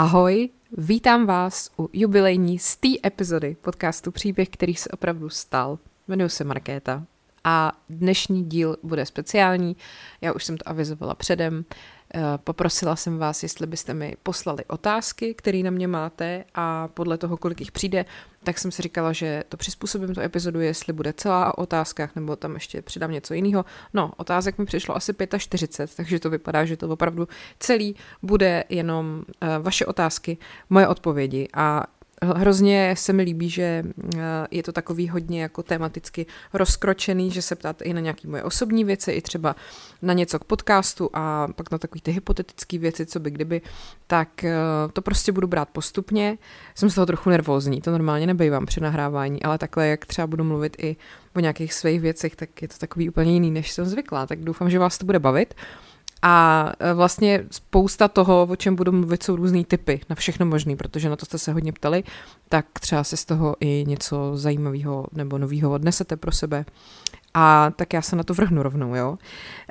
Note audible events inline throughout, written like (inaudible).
Ahoj, vítám vás u jubilejní z té epizody podcastu Příběh, který se opravdu stal. Jmenuji se Markéta a dnešní díl bude speciální. Já už jsem to avizovala předem. Eh, poprosila jsem vás, jestli byste mi poslali otázky, které na mě máte a podle toho, kolik jich přijde, tak jsem si říkala, že to přizpůsobím tu epizodu, jestli bude celá o otázkách, nebo tam ještě přidám něco jiného. No, otázek mi přišlo asi 45, takže to vypadá, že to opravdu celý bude jenom uh, vaše otázky, moje odpovědi a Hrozně se mi líbí, že eh, je to takový hodně jako tematicky rozkročený, že se ptáte i na nějaké moje osobní věci, i třeba na něco k podcastu a pak na takové ty hypotetické věci, co by kdyby, tak eh, to prostě budu brát postupně. Jsem z toho trochu nervózní, to normálně nebejvám při nahrávání, ale takhle, jak třeba budu mluvit i o nějakých svých věcech, tak je to takový úplně jiný, než jsem zvyklá, tak doufám, že vás to bude bavit. A e, vlastně spousta toho, o čem budu mluvit, jsou různý typy na všechno možný, protože na to jste se hodně ptali, tak třeba si z toho i něco zajímavého nebo nového odnesete pro sebe. A tak já se na to vrhnu rovnou, jo.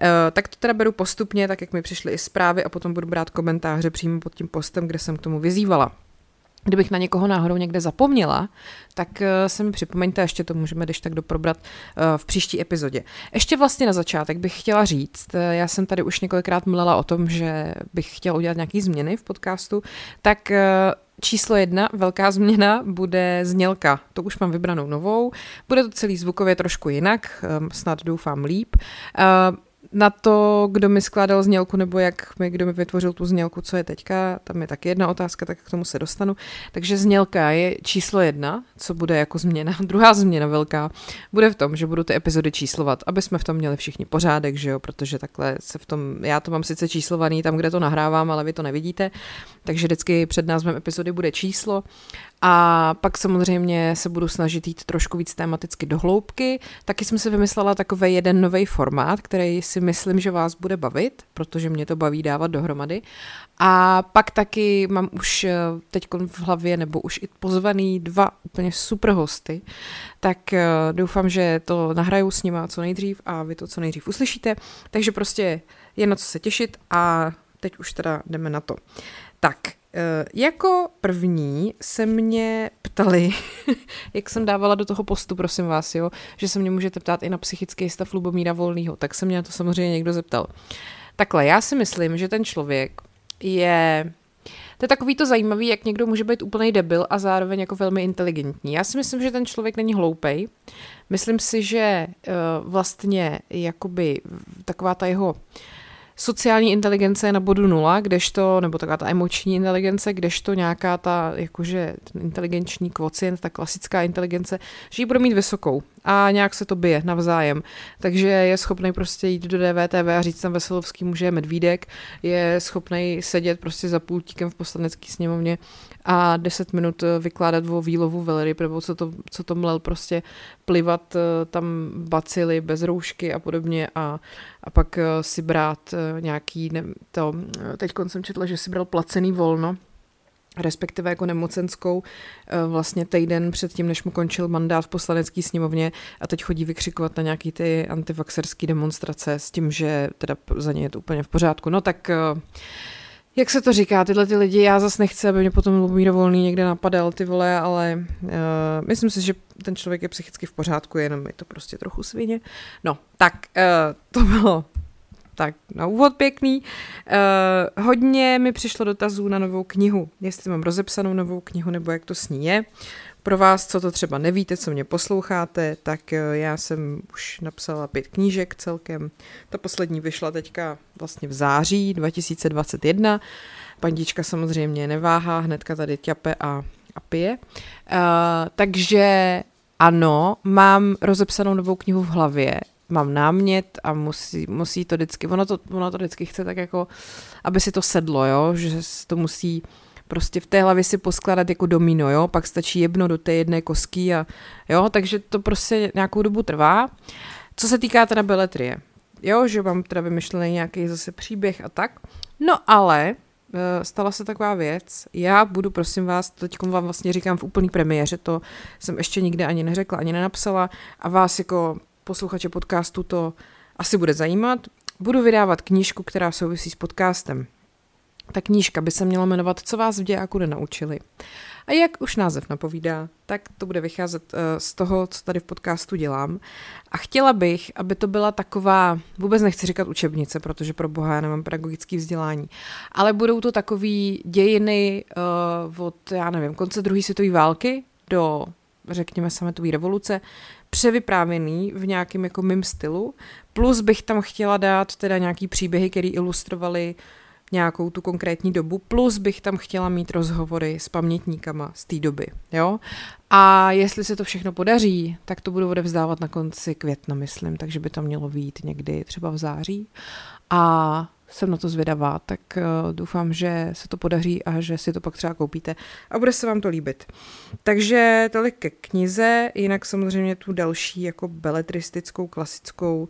E, tak to teda beru postupně, tak jak mi přišly i zprávy a potom budu brát komentáře přímo pod tím postem, kde jsem k tomu vyzývala. Kdybych na někoho náhodou někde zapomněla, tak eh, se mi připomeňte, ještě to můžeme když tak doprobrat eh, v příští epizodě. Ještě vlastně na začátek bych chtěla říct, eh, já jsem tady už několikrát mluvila o tom, že bych chtěla udělat nějaké změny v podcastu, tak Číslo jedna, velká změna, bude znělka. To už mám vybranou novou. Bude to celý zvukově trošku jinak, snad doufám líp na to, kdo mi skládal znělku, nebo jak mi, kdo mi vytvořil tu znělku, co je teďka, tam je taky jedna otázka, tak k tomu se dostanu. Takže znělka je číslo jedna, co bude jako změna. (laughs) Druhá změna velká bude v tom, že budu ty epizody číslovat, aby jsme v tom měli všichni pořádek, že jo, protože takhle se v tom, já to mám sice číslovaný tam, kde to nahrávám, ale vy to nevidíte, takže vždycky před názvem epizody bude číslo a pak samozřejmě se budu snažit jít trošku víc tematicky do hloubky. Taky jsem si vymyslela takový jeden nový formát, který si myslím, že vás bude bavit, protože mě to baví dávat dohromady. A pak taky mám už eh, teď v hlavě, nebo už i pozvaný dva úplně super hosty, tak eh, doufám, že to nahraju s nima co nejdřív a vy to co nejdřív uslyšíte. Takže prostě je na co se těšit a teď už teda jdeme na to. Tak, Eh, jako první se mě ptali, (laughs) jak jsem dávala do toho postu, prosím vás, jo, že se mě můžete ptát i na psychický stav Lubomíra Volného, tak se mě na to samozřejmě někdo zeptal. Takhle, já si myslím, že ten člověk je to je takový to zajímavý, jak někdo může být úplný debil a zároveň jako velmi inteligentní. Já si myslím, že ten člověk není hloupej. Myslím si, že uh, vlastně jakoby taková ta jeho uh, sociální inteligence je na bodu nula, kdežto, nebo taková ta emoční inteligence, kdežto nějaká ta, jakože ten inteligenční kvocient, ta klasická inteligence, že ji bude mít vysokou a nějak se to bije navzájem. Takže je schopný prostě jít do DVTV a říct tam Veselovský muže je medvídek, je schopný sedět prostě za pultíkem v poslanecké sněmovně a 10 minut vykládat o výlovu veleryb, nebo co to, co to mlel prostě plivat eh, tam bacily bez roušky a podobně a, a pak eh, si brát eh, nějaký, ne, to, teď jsem četla, že si bral placený volno, respektive jako nemocenskou vlastně týden před tím, než mu končil mandát v poslanecké sněmovně a teď chodí vykřikovat na nějaký ty antivaxerské demonstrace s tím, že teda za ně je to úplně v pořádku. No tak jak se to říká, tyhle ty lidi, já zase nechci, aby mě potom Lubomír Volný někde napadal, ty vole, ale uh, myslím si, že ten člověk je psychicky v pořádku, jenom je to prostě trochu svině. No, tak uh, to bylo tak na úvod pěkný. Uh, hodně mi přišlo dotazů na novou knihu, jestli mám rozepsanou novou knihu, nebo jak to s ní je. Pro vás, co to třeba nevíte, co mě posloucháte, tak eh, já jsem už napsala pět knížek celkem. Ta poslední vyšla teďka vlastně v září 2021. Pandička samozřejmě neváhá, hnedka tady ťape a, a pije. Uh, takže ano, mám rozepsanou novou knihu v hlavě, mám námět a musí, musí to vždycky, ono to, ono to vždycky chce tak jako, aby si to sedlo, jo, že to musí prostě v té hlavě si poskládat jako domino, jo, pak stačí jedno do té jedné kosky a jo, takže to prostě nějakou dobu trvá. Co se týká teda beletrie, jo, že mám teda vymyšlený nějaký zase příběh a tak, no ale eh, stala se taková věc. Já budu, prosím vás, teď vám vlastně říkám v úplný premiéře, to jsem ještě nikde ani neřekla, ani nenapsala a vás jako posluchače podcastu to asi bude zajímat. Budu vydávat knížku, která souvisí s podcastem. Ta knížka by se měla jmenovat Co vás v dějáku nenaučili. A jak už název napovídá, tak to bude vycházet uh, z toho, co tady v podcastu dělám. A chtěla bych, aby to byla taková, vůbec nechci říkat učebnice, protože pro boha já nemám pedagogické vzdělání, ale budou to takový dějiny uh, od, já nevím, konce druhé světové války do, řekněme, sametové revoluce, převyprávěný v nějakém jako mým stylu, plus bych tam chtěla dát teda nějaký příběhy, které ilustrovaly nějakou tu konkrétní dobu, plus bych tam chtěla mít rozhovory s pamětníkama z té doby, jo. A jestli se to všechno podaří, tak to budu odevzdávat na konci května, myslím, takže by to mělo být někdy třeba v září. A jsem na to zvědavá, tak uh, doufám, že se to podaří a že si to pak třeba koupíte a bude se vám to líbit. Takže tolik ke knize, jinak samozřejmě tu další jako beletristickou, klasickou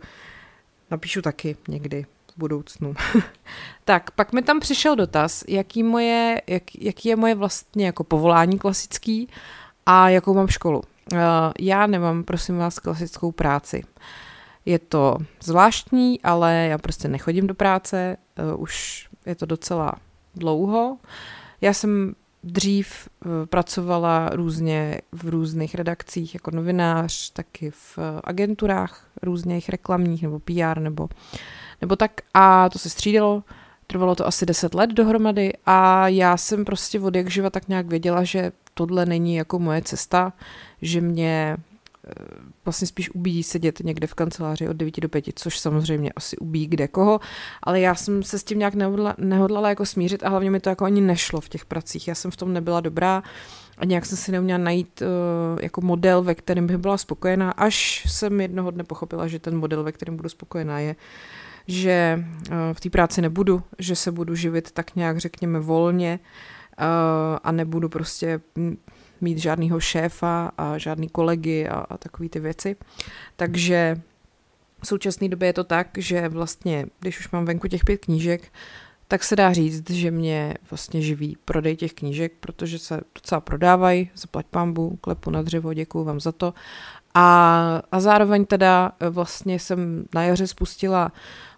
napíšu taky někdy budoucnu. (laughs) tak, pak mi tam přišel dotaz, jaký, moje, jak, jaký je moje vlastně jako povolání klasický a jakou mám školu. Uh, já nemám, prosím vás, klasickou práci. Je to zvláštní, ale já prostě nechodím do práce, uh, už je to docela dlouho. Já jsem dřív uh, pracovala různě v různých redakcích jako novinář, taky v agenturách různých reklamních nebo PR nebo, nebo tak a to se střídalo. Trvalo to asi 10 let dohromady a já jsem prostě od jak živa tak nějak věděla, že tohle není jako moje cesta, že mě eh, vlastně spíš ubíjí sedět někde v kanceláři od 9 do 5, což samozřejmě asi ubíjí kde koho, ale já jsem se s tím nějak nehodla, nehodlala jako smířit a hlavně mi to jako ani nešlo v těch pracích. Já jsem v tom nebyla dobrá a nějak jsem si neuměla najít uh, jako model, ve kterém bych byla spokojená, až jsem jednoho dne pochopila, že ten model, ve kterém budu spokojená, je že uh, v té práci nebudu, že se budu živit tak nějak, řekněme, volně, Eh, a nebudu prostě mít žádného šéfa a žádný kolegy a, a takové ty věci. Takže v současné době je to tak, že vlastně, když už mám venku těch pět knížek, tak se dá říct, že mě vlastně živí prodej těch knížek, protože se docela prodávají, zaplať pambu, klepu na dřevo, děkuju vám za to. A, a zároveň teda vlastně jsem na jaře spustila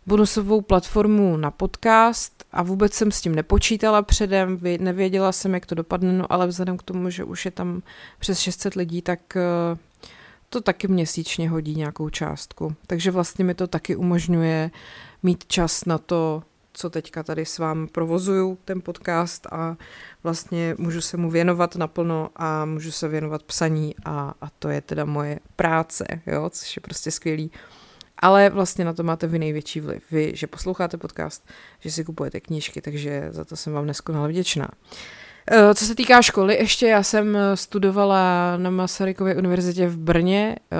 bonusovou platformu na podcast a vůbec jsem s tím nepočítala předem, nevěděla jsem, jak to dopadne, no ale vzhledem k tomu, že už je tam přes 600 lidí, tak eh, to taky měsíčně hodí nějakou částku. Takže vlastně mi to taky umožňuje mít čas na to, co teďka tady s vámi provozuju, ten podcast a vlastně můžu se mu věnovat naplno a můžu se věnovat psaní a, a to je teda moje práce, jo, což je prostě skvělý. Ale vlastně na to máte vy největší vliv. Vy, že posloucháte podcast, že si kupujete knížky, takže za to jsem vám neskonale vděčná. Eh, co se týká školy, ještě já jsem eh, studovala na Masarykově univerzitě v Brně, eh,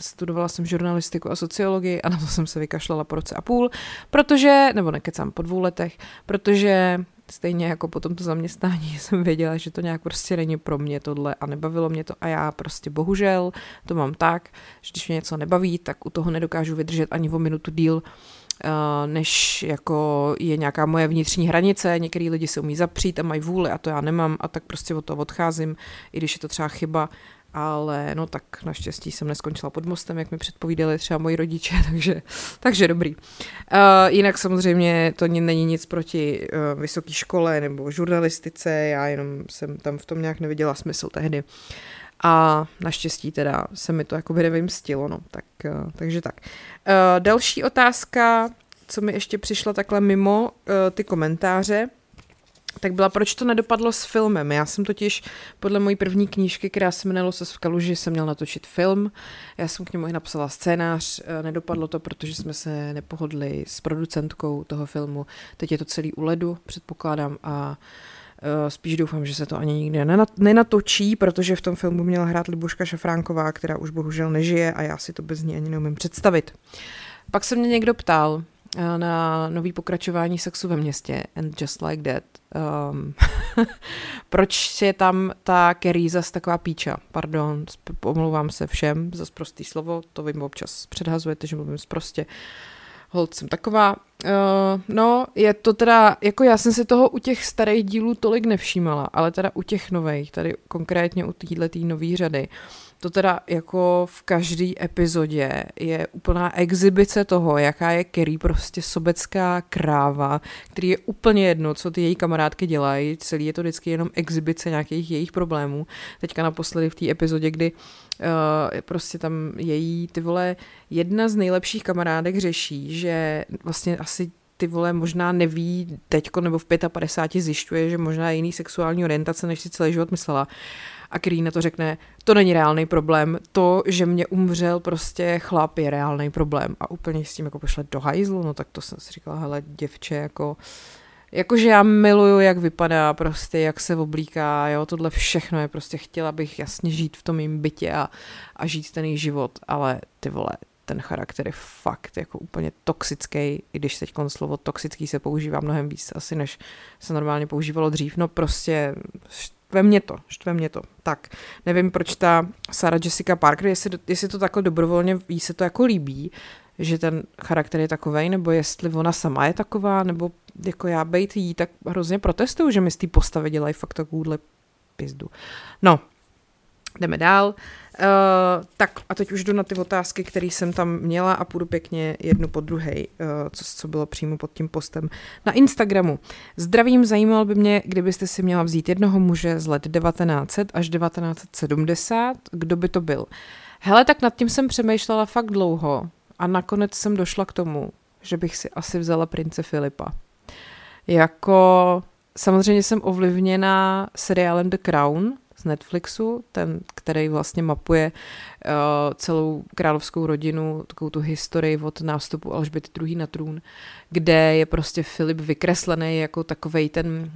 studovala jsem žurnalistiku a sociologii a na to jsem se vykašlala po roce a půl, protože, nebo nekecám, po dvou letech, protože stejně jako po tomto zaměstnání (laughs) jsem věděla, že to nějak prostě není pro mě tohle a nebavilo mě to a já prostě bohužel to mám tak, že když mě něco nebaví, tak u toho nedokážu vydržet ani o minutu díl, eh, než jako je nějaká moje vnitřní hranice, některý lidi se umí zapřít a mají vůli a to já nemám a tak prostě od toho odcházím, i když je to třeba chyba ale no tak naštěstí jsem neskončila pod mostem, jak mi předpovídali třeba moji rodiče, (laughs) takže, takže dobrý. Uh, jinak samozřejmě to není nic proti uh, vysoké škole nebo žurnalistice, já jenom jsem tam v tom nějak neviděla smysl tehdy. A naštěstí teda se mi to jako by nevymstilo, no, tak, uh, takže tak. Uh, další otázka, co mi ještě přišla takhle mimo uh, ty komentáře, tak byla, proč to nedopadlo s filmem. Já jsem totiž podle mojí první knížky, která se jmenovala Se v kaluži, jsem měl natočit film. Já jsem k němu i napsala scénář, eh, nedopadlo to, protože jsme se nepohodli s producentkou toho filmu. Teď je to celý u ledu, předpokládám, a eh, spíš doufám, že se to ani nikdy nenatočí, protože v tom filmu měla hrát Libuška Šafránková, která už bohužel nežije a já si to bez ní ani neumím představit. Pak se mě někdo ptal, na nový pokračování sexu ve městě and just like that. Um, (laughs) proč je tam ta Kerry zas taková píča? Pardon, omlouvám se všem za prostý slovo, to vím občas předhazujete, že mluvím prostě. Hold jsem taková. Uh, no, je to teda, jako já jsem si toho u těch starých dílů tolik nevšímala, ale teda u těch nových, tady konkrétně u téhle nový řady, to teda jako v každé epizodě je úplná exibice toho, jaká je Kerry prostě sobecká kráva, který je úplně jedno, co ty její kamarádky dělají, celý je to vždycky jenom exibice nějakých jejich problémů. Teďka naposledy v té epizodě, kdy uh, prostě tam její, ty vole, jedna z nejlepších kamarádek řeší, že vlastně asi ty vole možná neví teďko nebo v 55 zjišťuje, že možná je jiný sexuální orientace, než si celý život myslela. A který na to řekne, to není reálný problém, to, že mě umřel prostě chlap je reálný problém. A úplně s tím jako pošle do hajzlu, no tak to jsem si říkala, hele děvče, jako Jakože já miluju, jak vypadá, prostě, jak se oblíká, jo, tohle všechno je prostě, chtěla bych jasně žít v tom mým bytě a, a žít ten život, ale ty vole, ten charakter je fakt jako úplně toxický, i když teď slovo toxický se používá mnohem víc asi, než se normálně používalo dřív. No prostě štve mě to, štve mě to. Tak, nevím, proč ta Sarah Jessica Parker, jestli, jestli to takhle dobrovolně jí se to jako líbí, že ten charakter je takovej, nebo jestli ona sama je taková, nebo jako já bejt jí, tak hrozně protestuju, že mi z té postavy dělají fakt takovouhle pizdu. No, jdeme dál. Uh, tak a teď už jdu na ty otázky, které jsem tam měla a půjdu pěkně jednu po druhé, uh, co, co bylo přímo pod tím postem. Na Instagramu. Zdravím, zajímalo by mě, kdybyste si měla vzít jednoho muže z let 1900 až 1970, kdo by to byl. Hele, tak nad tím jsem přemýšlela fakt dlouho a nakonec jsem došla k tomu, že bych si asi vzala prince Filipa. Jako samozřejmě jsem ovlivněna seriálem The Crown, z Netflixu, ten, který vlastně mapuje uh, celou královskou rodinu, takovou tu historii od nástupu Alžběty II. na trůn, kde je prostě Filip vykreslený jako takovej ten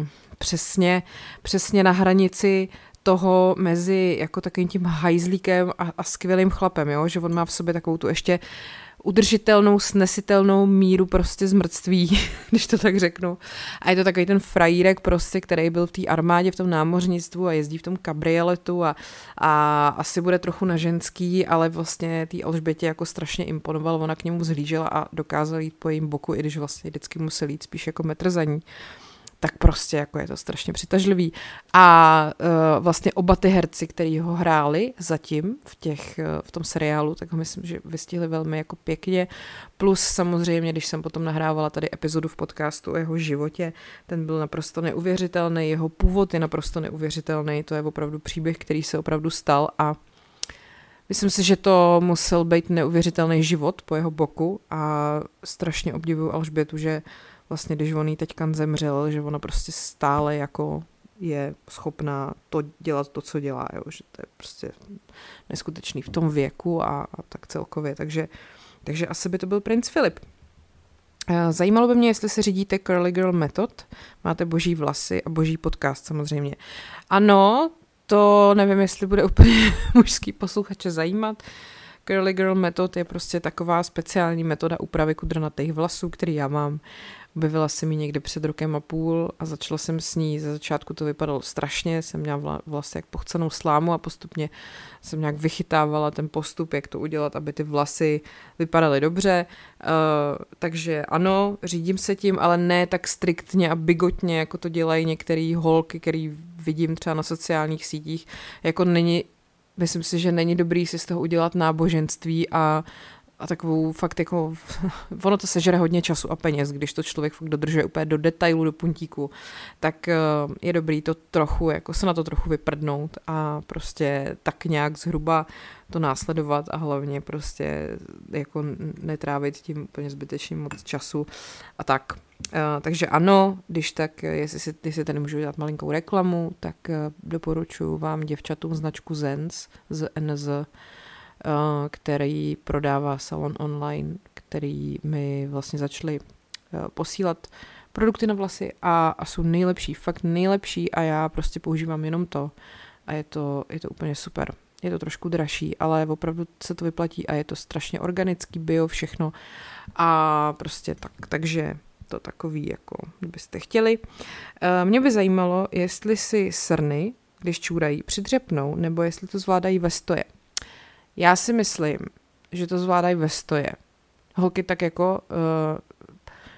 uh, přesně, přesně na hranici toho mezi jako takovým tím hajzlíkem a, a skvělým chlapem, jo? že on má v sobě takovou tu ještě udržitelnou, snesitelnou míru prostě zmrtví, (laughs) když to tak řeknu. A je to takový ten frajírek prostě, který byl v té armádě, v tom námořnictvu a jezdí v tom kabrioletu a, a asi bude trochu na ženský, ale vlastně té Alžbětě jako strašně imponoval, ona k němu zhlížela a dokázala jít po jejím boku, i když vlastně vždycky musel jít spíš jako metr za ní tak prostě jako je to strašně přitažlivý. A uh, vlastně oba ty herci, který ho hráli zatím v, těch, uh, v tom seriálu, tak ho myslím, že vystihli velmi jako pěkně. Plus samozřejmě, když jsem potom nahrávala tady epizodu v podcastu o jeho životě, ten byl naprosto neuvěřitelný, jeho původ je naprosto neuvěřitelný, to je opravdu příběh, který se opravdu stal a Myslím si, že to musel být neuvěřitelný život po jeho boku a strašně obdivuju Alžbětu, že vlastně když on jí teďka zemřel, že ona prostě stále jako je schopná to dělat to, co dělá, jo? že to je prostě neskutečný v tom věku a, a tak celkově. Takže, takže asi by to byl princ Filip. Eh, zajímalo by mě, jestli se řídíte Curly Girl Method, máte boží vlasy a boží podcast samozřejmě. Ano, to nevím, jestli bude úplně (laughs) mužský posluchače zajímat. Curly Girl Method je prostě taková speciální metoda úpravy kudrnatých vlasů, který já mám. Objevila se mi někde před rokem a půl a začala jsem s ní. Ze začátku to vypadalo strašně, jsem měla vlastně jak pochcenou slámu a postupně jsem nějak vychytávala ten postup, jak to udělat, aby ty vlasy vypadaly dobře. Uh, takže ano, řídím se tím, ale ne tak striktně a bigotně, jako to dělají některé holky, který vidím třeba na sociálních sítích. Jako není myslím si, že není dobrý si z toho udělat náboženství a a takovou fakt jako, (laughs) ono to sežere hodně času a peněz, když to člověk fakt dodržuje úplně do detailu, do puntíku, tak eh, je dobrý to trochu, jako se na to trochu vyprdnout a prostě tak nějak zhruba to následovat a hlavně prostě jako netrávit tím úplně zbytečně moc času a tak. Uh, takže ano, když tak, jestli si, jestli tady můžu dělat malinkou reklamu, tak doporučuji vám děvčatům značku Zens z NZ, Eh, který prodává salon online, který mi vlastně začali eh, posílat produkty na vlasy a, a jsou nejlepší, fakt nejlepší a já prostě používám jenom to a je to, je to úplně super. Je to trošku dražší, ale opravdu se to vyplatí a je to strašně organický, bio, všechno a prostě tak, takže to takový, jako kdybyste chtěli. Eh, mě by zajímalo, jestli si srny, když čůrají, přidřepnou, nebo jestli to zvládají ve stoje. Já si myslím, že to zvládají ve stoje. Holky tak jako... Uh,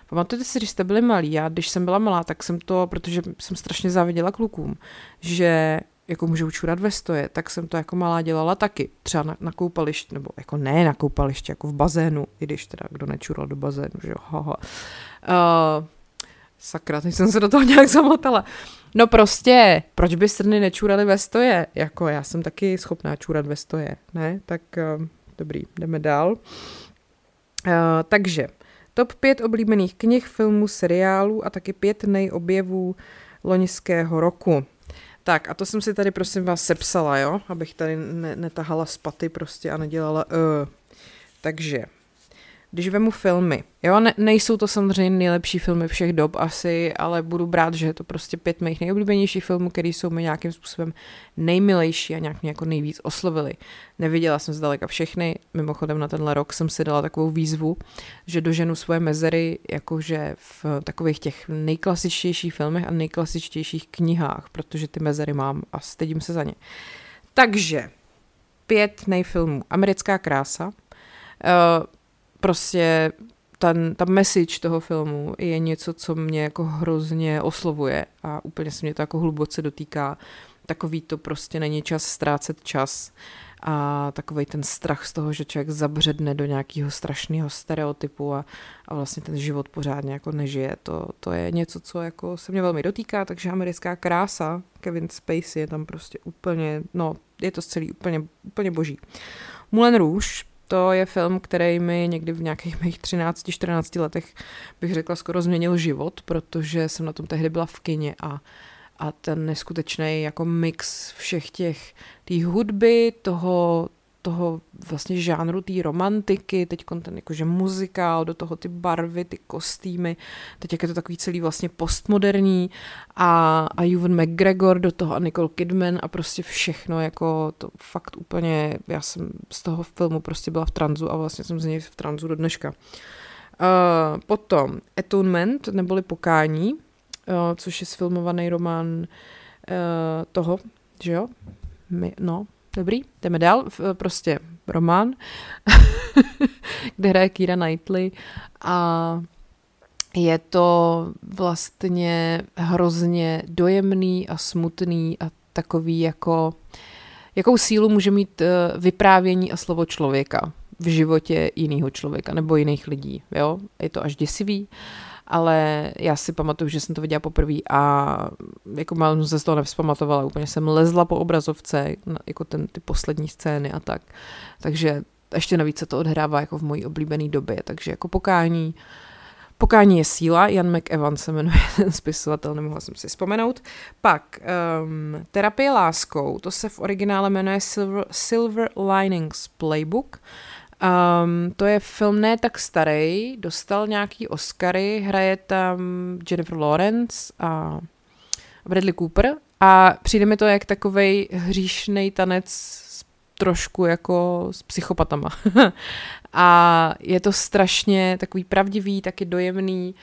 pamatujete si, když jste byli malí, já když jsem byla malá, tak jsem to, protože jsem strašně záviděla klukům, že jako můžou čurat ve stoje, tak jsem to jako malá dělala taky. Třeba na, na koupališti, nebo jako ne na koupališti, jako v bazénu, i když teda kdo nečural do bazénu, že jo, haha. Uh, sakra, teď jsem se do toho nějak zamotala. No prostě, proč by srny nečurali ve stoje? Jako já jsem taky schopná čurat ve stoje, ne? Tak uh, dobrý, jdeme dál. Uh, takže, top 5 oblíbených knih, filmů, seriálů a taky pět nejobjevů loňského roku. Tak a to jsem si tady prosím vás sepsala, jo, abych tady ne- netahala spaty prostě a nedělala uh. Takže když vemu filmy, jo, ne, nejsou to samozřejmě nejlepší filmy všech dob asi, ale budu brát, že je to prostě pět mých nejoblíbenějších filmů, které jsou mi nějakým způsobem nejmilejší a nějak mě jako nejvíc oslovily. Neviděla jsem zdaleka všechny, mimochodem na tenhle rok jsem si dala takovou výzvu, že doženu svoje mezery jakože v takových těch nejklasičtějších filmech a nejklasičtějších knihách, protože ty mezery mám a stydím se za ně. Takže, pět nejfilmů. Americká krása, uh, prostě ten, ta message toho filmu je něco, co mě jako hrozně oslovuje a úplně se mě to jako hluboce dotýká. Takový to prostě není čas ztrácet čas a takový ten strach z toho, že člověk zabředne do nějakého strašného stereotypu a, a vlastně ten život pořádně jako nežije. To, to je něco, co jako se mě velmi dotýká, takže americká krása, Kevin Spacey je tam prostě úplně, no, je to celý úplně, úplně boží. Moulin Rouge, to je film, který mi někdy v nějakých mých 13-14 letech bych řekla skoro změnil život, protože jsem na tom tehdy byla v kině a, a ten neskutečný jako mix všech těch té hudby, toho, toho vlastně žánru té romantiky, teď ten jakože muzikál, do toho ty barvy, ty kostýmy, teď jak je to takový celý vlastně postmoderní a, a Ewan McGregor do toho a Nicole Kidman a prostě všechno jako to fakt úplně, já jsem z toho filmu prostě byla v tranzu a vlastně jsem z něj v tranzu do dneška. Uh, potom Atonement, neboli Pokání, uh, což je sfilmovaný román uh, toho, že jo? My, no, Dobrý, jdeme dál. Prostě román, (laughs) kde hraje Kira Knightley a je to vlastně hrozně dojemný a smutný a takový jako, jakou sílu může mít eh, vyprávění a slovo člověka v životě jiného člověka nebo jiných lidí. Jo? Je to až děsivý. Uh, ale já si pamatuju, že jsem to viděla poprvé a jako mám se z toho nevzpamatovala, úplně jsem lezla po obrazovce, jako ten, ty poslední scény a tak. Takže ještě navíc se to odhrává jako v mojí oblíbené době, takže jako pokání, Pokání je síla, Jan McEwan se jmenuje (laughs) ten spisovatel, nemohla jsem si vzpomenout. Pak um, Terapie láskou, to se v originále jmenuje Silver, Silver Linings Playbook. Um, to je film ne tak starý, dostal nějaký Oscary, hraje tam Jennifer Lawrence a Bradley Cooper a přijde mi to jak takovej hříšný tanec trošku jako s psychopatama. (laughs) a je to strašně takový pravdivý, taky dojemný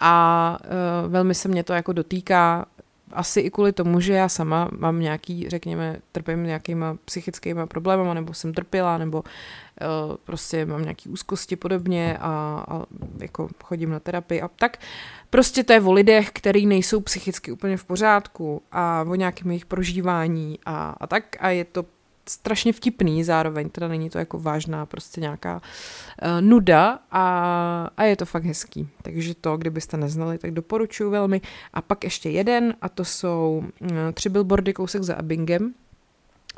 a uh, velmi se mě to jako dotýká asi i kvůli tomu, že já sama mám nějaký, řekněme, trpím nějakýma psychickýma problémama, nebo jsem trpěla, nebo uh, prostě mám nějaký úzkosti podobně a, a jako chodím na terapii a tak. Prostě to je o lidech, který nejsou psychicky úplně v pořádku a o nějakém jejich prožívání a, a tak a je to strašně vtipný zároveň, teda není to jako vážná prostě nějaká uh, nuda a, a je to fakt hezký. Takže to, kdybyste neznali, tak doporučuji velmi. A pak ještě jeden a to jsou uh, tři billboardy kousek za Abingem.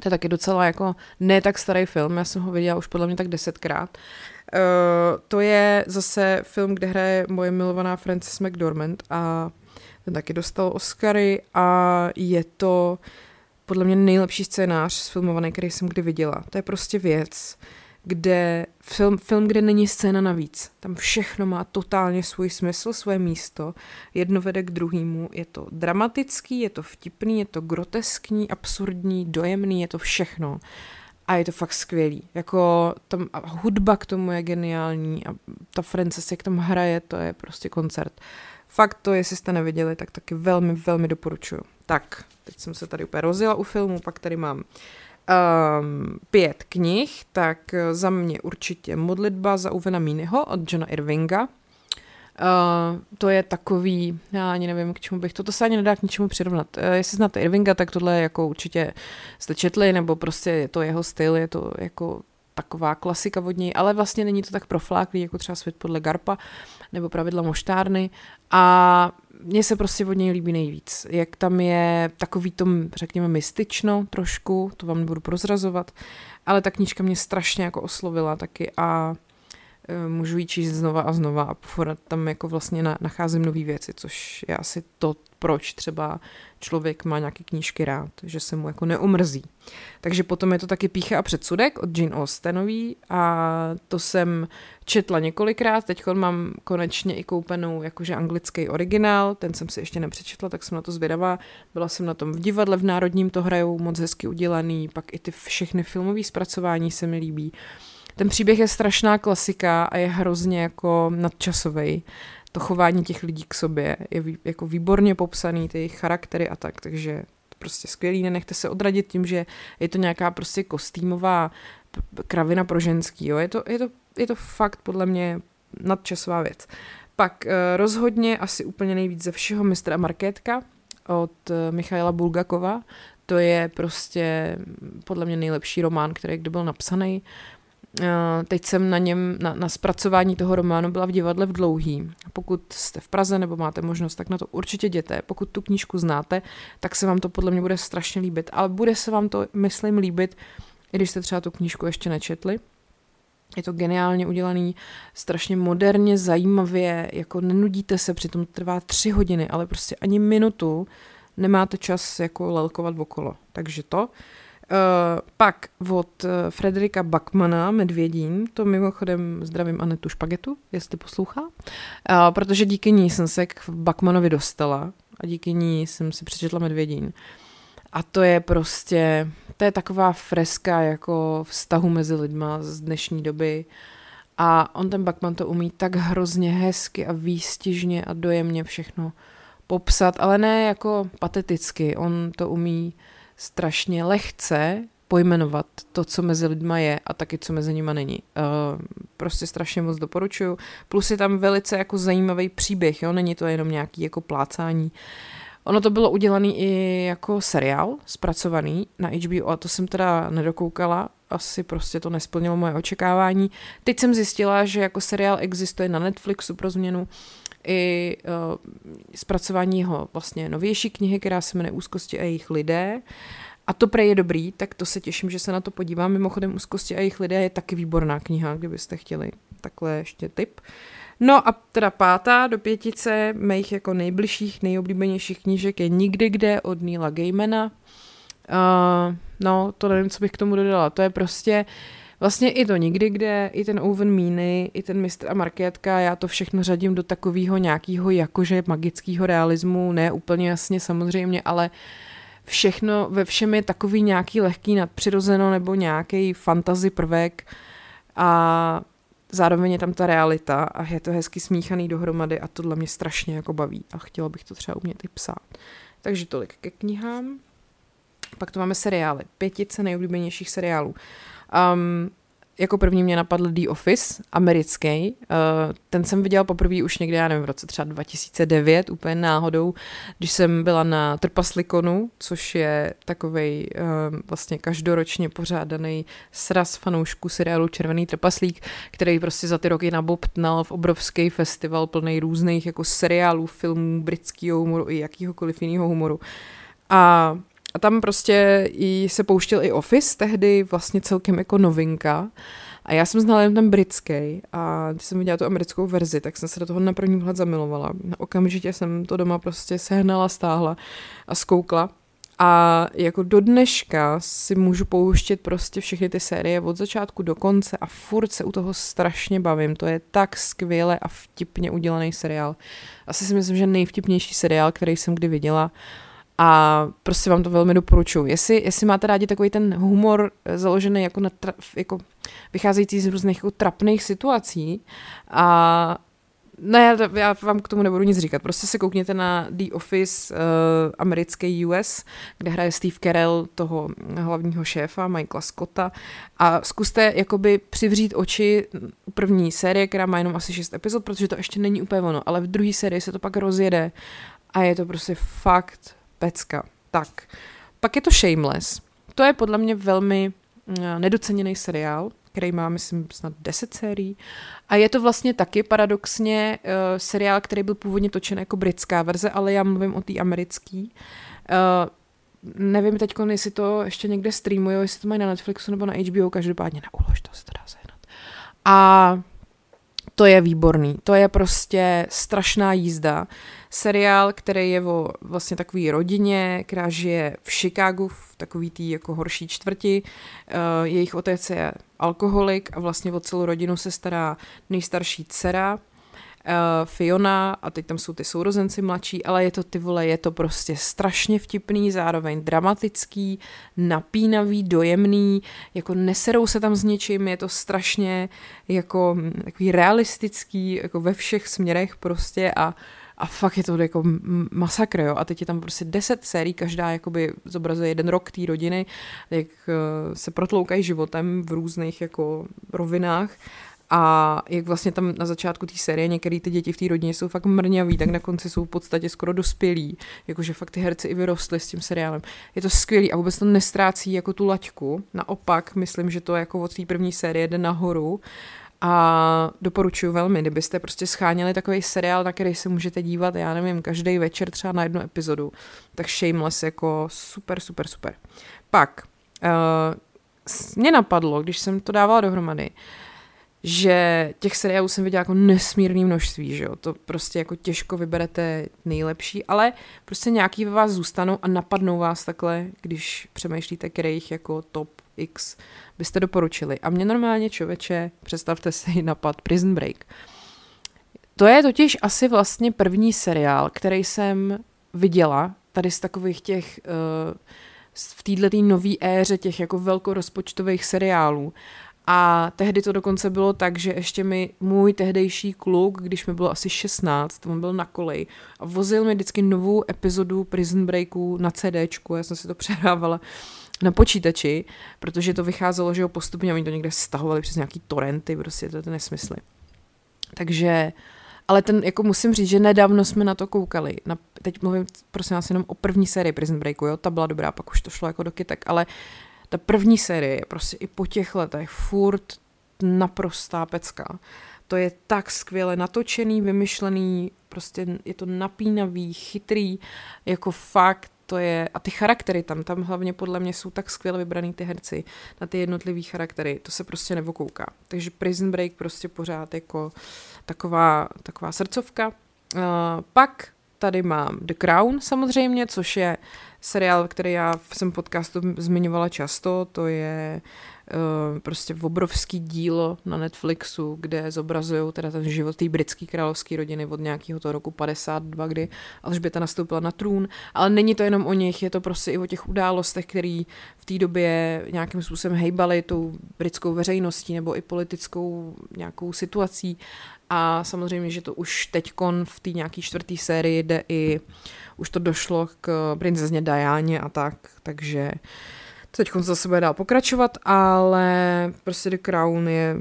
To je taky docela jako ne tak starý film, já jsem ho viděla už podle mě tak desetkrát. Uh, to je zase film, kde hraje moje milovaná Frances McDormand a ten taky dostal Oscary a je to uh, podle mě nejlepší scénář sfilmovaný, který jsem kdy viděla. To je prostě věc, kde film, film, kde není scéna navíc. Tam všechno má totálně svůj smysl, svoje místo. Jedno vede k druhému. Je to dramatický, je to vtipný, je to groteskní, absurdní, dojemný, je to všechno. A je to fakt skvělý. Jako tam hudba k tomu je geniální a ta Frances, jak tam hraje, to je prostě koncert. Fakt to, jestli jste neviděli, tak taky velmi, velmi doporučuju. Tak, teď jsem se tady úplně rozjela u filmu, pak tady mám um, pět knih, tak za mě určitě Modlitba za Uvena Mínyho od Johna Irvinga. Uh, to je takový, já ani nevím, k čemu bych, toto se ani nedá k ničemu přirovnat. Uh, jestli znáte Irvinga, tak tohle jako určitě jste četli, nebo prostě je to jeho styl, je to jako taková klasika vodní, ale vlastně není to tak profláklý, jako třeba svět podle Garpa, nebo pravidla moštárny. A mně se prostě od něj líbí nejvíc. Jak tam je takový tom, řekněme, mystično trošku, to vám nebudu prozrazovat, ale ta knížka mě strašně jako oslovila taky a můžu ji číst znova a znova a pořád tam jako vlastně nacházím nové věci, což je asi to, proč třeba člověk má nějaké knížky rád, že se mu jako neumrzí. Takže potom je to taky Pícha a předsudek od Jean Austenový a to jsem četla několikrát, teď mám konečně i koupenou jakože anglický originál, ten jsem si ještě nepřečetla, tak jsem na to zvědavá. Byla jsem na tom v divadle v Národním, to hrajou moc hezky udělaný, pak i ty všechny filmové zpracování se mi líbí. Ten příběh je strašná klasika a je hrozně jako nadčasový to chování těch lidí k sobě je jako výborně popsaný, ty jejich charaktery a tak, takže to prostě skvělý, nenechte se odradit tím, že je to nějaká prostě kostýmová kravina pro ženský, jo, je to, je to, je to fakt podle mě nadčasová věc. Pak eh, rozhodně asi úplně nejvíc ze všeho mistra Markétka od eh, Michaila Bulgakova, to je prostě podle mě nejlepší román, který kdy byl napsaný. Eh, teď jsem na něm, na, na zpracování toho románu byla v divadle v Dlouhý. Pokud jste v Praze nebo máte možnost, tak na to určitě jděte. Pokud tu knížku znáte, tak se vám to podle mě bude strašně líbit. Ale bude se vám to, myslím, líbit, i když jste třeba tu knížku ještě nečetli. Je to geniálně udělaný, strašně moderně, zajímavě, jako nenudíte se, přitom trvá tři hodiny, ale prostě ani minutu nemáte čas jako lelkovat okolo. Takže to. Uh, pak od uh, Frederika Backmana, Medvědín, to mimochodem zdravím Anetu Špagetu, jestli poslouchá, uh, protože díky ní jsem se k Backmanovi dostala a díky ní jsem si přečetla Medvědín. A to je prostě, to je taková freska jako vztahu mezi lidma z dnešní doby. A on ten Backman to umí tak hrozně hezky a výstižně a dojemně všechno popsat, ale ne jako pateticky. On to umí strašně lehce pojmenovat to, co mezi lidma je a taky, co mezi nima není. Uh, prostě strašně moc doporučuju. Plus je tam velice jako zajímavý příběh, jo? není to jenom nějaký jako plácání. Ono to bylo udělané i jako seriál, zpracovaný na HBO a to jsem teda nedokoukala, asi prostě to nesplnilo moje očekávání. Teď jsem zjistila, že jako seriál existuje na Netflixu pro změnu i uh, zpracování jeho vlastně novější knihy, která se jmenuje Úzkosti a jejich lidé. A to prej je dobrý, tak to se těším, že se na to podívám. Mimochodem Úzkosti a jejich lidé je taky výborná kniha, kdybyste chtěli takhle ještě tip. No a teda pátá do pětice mých jako nejbližších, nejoblíbenějších knížek je Nikdy kde od Neila Gaimana. Uh, no, to nevím, co bych k tomu dodala. To je prostě vlastně i to nikdy kde, i ten Owen Meany, i ten mistr a Markétka, já to všechno řadím do takového nějakého jakože magického realismu, ne úplně jasně samozřejmě, ale všechno, ve všem je takový nějaký lehký nadpřirozeno nebo nějaký fantasy prvek a zároveň je tam ta realita a je to hezky smíchaný dohromady a tohle mě strašně jako baví a chtěla bych to třeba umět i psát. Takže tolik ke knihám. Pak tu máme seriály. Pětice nejoblíbenějších seriálů. Um, jako první mě napadl The Office, americký. Uh, ten jsem viděla poprvé už někde, já nevím, v roce třeba 2009, úplně náhodou, když jsem byla na Trpaslikonu, což je takový eh, vlastně každoročně pořádaný sraz fanoušků seriálu Červený trpaslík, který prostě za ty roky nabobtnal v obrovský festival plný různých jako seriálů, filmů, britského humoru i jakýhokoliv jiného humoru. A a tam prostě i se pouštěl i Office, tehdy vlastně celkem jako novinka. A já jsem znala jen ten britský a když jsem viděla tu americkou verzi, tak jsem se do toho na první pohled zamilovala. Okamžitě jsem to doma prostě sehnala, stáhla a zkoukla. A jako do dneška si můžu pouštět prostě všechny ty série od začátku do konce a furt se u toho strašně bavím. To je tak skvěle a vtipně udělaný seriál. Asi si myslím, že nejvtipnější seriál, který jsem kdy viděla. A prostě vám to velmi doporučuji. Jestli, jestli máte rádi takový ten humor eh, založený jako na tra, jako vycházející z různých jako trapných situací a ne, já vám k tomu nebudu nic říkat. Prostě se koukněte na The Office uh, americké US, kde hraje Steve Carell toho hlavního šéfa, Michaela Scotta a zkuste jakoby přivřít oči první série, která má jenom asi šest epizod, protože to ještě není úplně ono, ale v druhé sérii se to pak rozjede a je to prostě fakt pecka. Tak, pak je to Shameless. To je podle mě velmi uh, nedoceněný seriál, který má, myslím, snad 10 sérií. A je to vlastně taky paradoxně uh, seriál, který byl původně točen jako britská verze, ale já mluvím o té americký. Uh, nevím teď, jestli to ještě někde streamují, jestli to mají na Netflixu nebo na HBO, každopádně na ulož, to se to dá sehnat. A to je výborný. To je prostě strašná jízda. Seriál, který je o vlastně takový rodině, která žije v Chicagu, v takový tý jako horší čtvrti. Uh, jejich otec je alkoholik a vlastně o celou rodinu se stará nejstarší dcera, Fiona a teď tam jsou ty sourozenci mladší, ale je to ty vole, je to prostě strašně vtipný, zároveň dramatický, napínavý, dojemný, jako neserou se tam s ničím, je to strašně jako hm, takový realistický, jako ve všech směrech prostě a a fakt je to jako masakr, jo. A teď je tam prostě deset sérií, každá jakoby zobrazuje jeden rok té rodiny, jak uh, se protloukají životem v různých jako rovinách a jak vlastně tam na začátku té série některé ty děti v té rodině jsou fakt mrňaví, tak na konci jsou v podstatě skoro dospělí. Jakože fakt ty herci i vyrostly s tím seriálem. Je to skvělý a vůbec to nestrácí jako tu laťku. Naopak, myslím, že to jako od té první série jde nahoru. A doporučuji velmi, kdybyste prostě scháněli takový seriál, na který se můžete dívat, já nevím, každý večer třeba na jednu epizodu, tak Shameless jako super, super, super. Pak, uh, mě napadlo, když jsem to dávala dohromady, uh, že těch seriálů jsem viděla jako nesmírný množství, že jo, to prostě jako těžko vyberete nejlepší, ale prostě nějaký ve vás zůstanou a napadnou vás takhle, když přemýšlíte, kterých jako top X byste doporučili. A mě normálně člověče, představte si (laughs) napad Prison Break. To je totiž asi vlastně první seriál, který jsem viděla tady z takových těch uh, v této nové éře těch jako velkorozpočtových seriálů. A tehdy to dokonce bylo tak, že ještě mi můj tehdejší kluk, když mi bylo asi 16, on byl na kolej a vozil mi vždycky novou epizodu Prison Breaku na CDčku, já jsem si to (laughs) přehrávala na počítači, protože to vycházelo, že ho postupně oni to někde stahovali přes nějaký torrenty, prostě to je nesmysly. Takže, ale ten, jako musím říct, že nedávno jsme na to koukali. Na, teď mluvím, prosím vás, jenom o první sérii Prison Breaku, jo, ta byla dobrá, pak už to šlo jako do kytek, ale ta první série je prostě i po těch letech furt naprostá pecka. To je tak skvěle natočený, vymyšlený, prostě je to napínavý, chytrý, jako fakt to je, a ty charaktery tam, tam hlavně podle mě jsou tak skvěle vybraný ty herci na ty jednotlivý charaktery, to se prostě nevokouká. Takže Prison Break prostě pořád jako taková, taková srdcovka. Uh, pak tady mám The Crown samozřejmě, což je seriál, který já v svém podcastu zmiňovala často, to je uh, prostě obrovský dílo na Netflixu, kde zobrazují teda ten život té britské královské rodiny od nějakého toho roku 52, kdy Alžběta nastoupila na trůn, ale není to jenom o nich, je to prostě i o těch událostech, které v té době nějakým způsobem hejbaly tou britskou veřejností nebo i politickou nějakou situací a samozřejmě, že to už teďkon v té nějaké čtvrté sérii jde i, už to došlo k princezně Dajáně a tak, takže teď se zase bude dál pokračovat, ale prostě The Crown je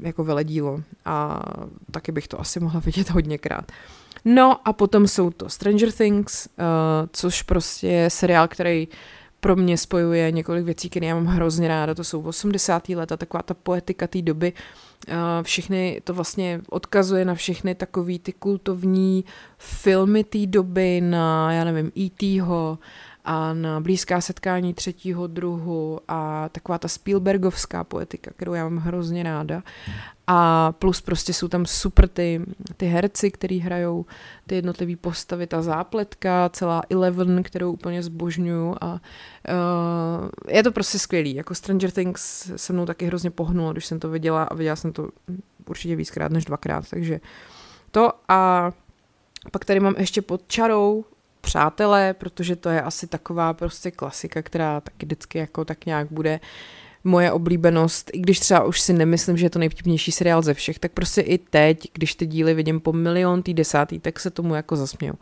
jako veledílo a taky bych to asi mohla vidět hodněkrát. No a potom jsou to Stranger Things, uh, což prostě je seriál, který pro mě spojuje několik věcí, které já mám hrozně ráda. To jsou 80. leta, taková ta poetika té doby. Všechny to vlastně odkazuje na všechny takový ty kultovní filmy té doby, na, já nevím, E.T.ho, a na blízká setkání třetího druhu a taková ta Spielbergovská poetika, kterou já mám hrozně ráda. A plus prostě jsou tam super ty, ty herci, který hrajou ty jednotlivé postavy, ta zápletka, celá Eleven, kterou úplně zbožňuju a uh, je to prostě skvělý. Jako Stranger Things se mnou taky hrozně pohnulo, když jsem to viděla a viděla jsem to určitě víckrát než dvakrát, takže to a pak tady mám ještě pod čarou přátelé, protože to je asi taková prostě klasika, která taky vždycky jako tak nějak bude moje oblíbenost, i když třeba už si nemyslím, že je to nejvtipnější seriál ze všech, tak prostě i teď, když ty díly vidím po milion tý desátý, tak se tomu jako zasměju.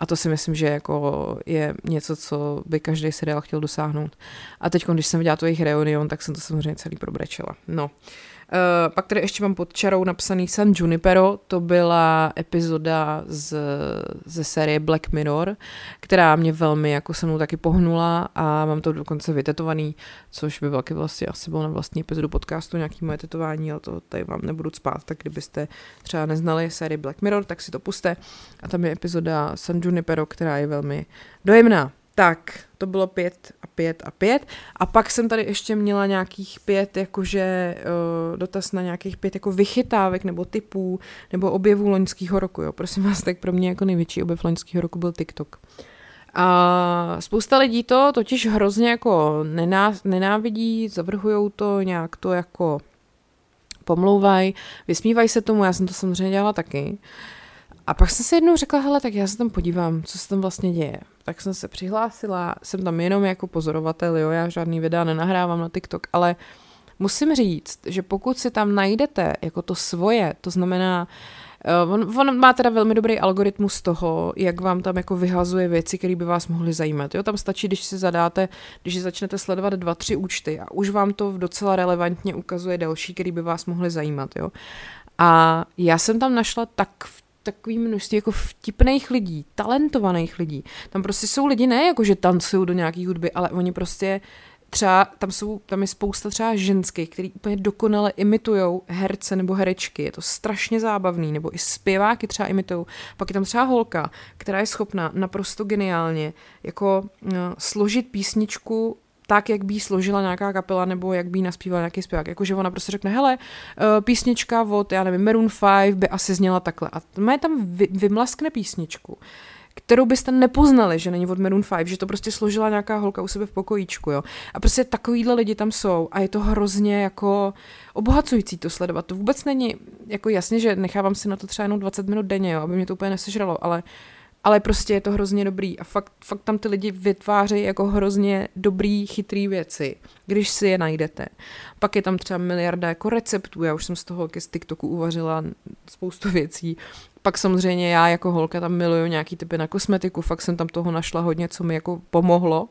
A to si myslím, že jako je něco, co by každý seriál chtěl dosáhnout. A teď, když jsem viděla to jejich reunion, tak jsem to samozřejmě celý probrečela. No. Uh, pak tady ještě mám pod čarou napsaný San Junipero, to byla epizoda z, ze série Black Mirror, která mě velmi jako se mnou taky pohnula a mám to dokonce vytetovaný, což by taky vlastně asi bylo na vlastní epizodu podcastu nějaký moje tetování, ale to tady vám nebudu spát, tak kdybyste třeba neznali sérii Black Mirror, tak si to puste. A tam je epizoda San Junipero, která je velmi dojemná. Tak, to bylo pět a pět a pět. A pak jsem tady ještě měla nějakých pět, jakože uh, dotaz na nějakých pět jako vychytávek nebo typů nebo objevů loňského roku. Jo. Prosím vás, tak pro mě jako největší objev loňského roku byl TikTok. A spousta lidí to totiž hrozně jako nená, nenávidí, zavrhují to, nějak to jako pomlouvají, vysmívají se tomu, já jsem to samozřejmě dělala taky. A pak jsem si jednou řekla, hele, tak já se tam podívám, co se tam vlastně děje. Tak jsem se přihlásila, jsem tam jenom jako pozorovatel, jo, já žádný videa nenahrávám na TikTok, ale musím říct, že pokud si tam najdete jako to svoje, to znamená, uh, on, on má teda velmi dobrý algoritmus toho, jak vám tam jako vyhazuje věci, které by vás mohly zajímat. Jo, tam stačí, když si zadáte, když začnete sledovat dva, tři účty a už vám to docela relevantně ukazuje další, které by vás mohly zajímat. Jo. A já jsem tam našla tak takový množství jako vtipných lidí, talentovaných lidí. Tam prostě jsou lidi ne jako, že tancují do nějaký hudby, ale oni prostě třeba, tam, jsou, tam je spousta třeba ženských, který úplně dokonale imitujou herce nebo herečky, je to strašně zábavný, nebo i zpěváky třeba imitujou. Pak je tam třeba holka, která je schopná naprosto geniálně jako uh, složit písničku tak, jak by složila nějaká kapela nebo jak by naspívala nějaký zpěvák. Jakože ona prostě řekne, hele, eh, písnička od, já nevím, Maroon 5 by asi zněla takhle. A má tam vy, vymlaskne písničku, kterou byste nepoznali, že není od Maroon 5, že to prostě složila nějaká holka u sebe v pokojíčku, jo. A prostě takovýhle lidi tam jsou a je to hrozně jako obohacující to sledovat. To vůbec není, jako jasně, že nechávám si na to třeba jenom 20 minut denně, jo, aby mě to úplně nesežralo, ale ale prostě je to hrozně dobrý a fakt, fakt tam ty lidi vytvářejí jako hrozně dobrý, chytrý věci, když si je najdete. Pak je tam třeba miliarda jako receptů, já už jsem z toho z TikToku uvařila spoustu věcí. Pak samozřejmě já jako holka tam miluju nějaký typy na kosmetiku, fakt jsem tam toho našla hodně, co mi jako pomohlo.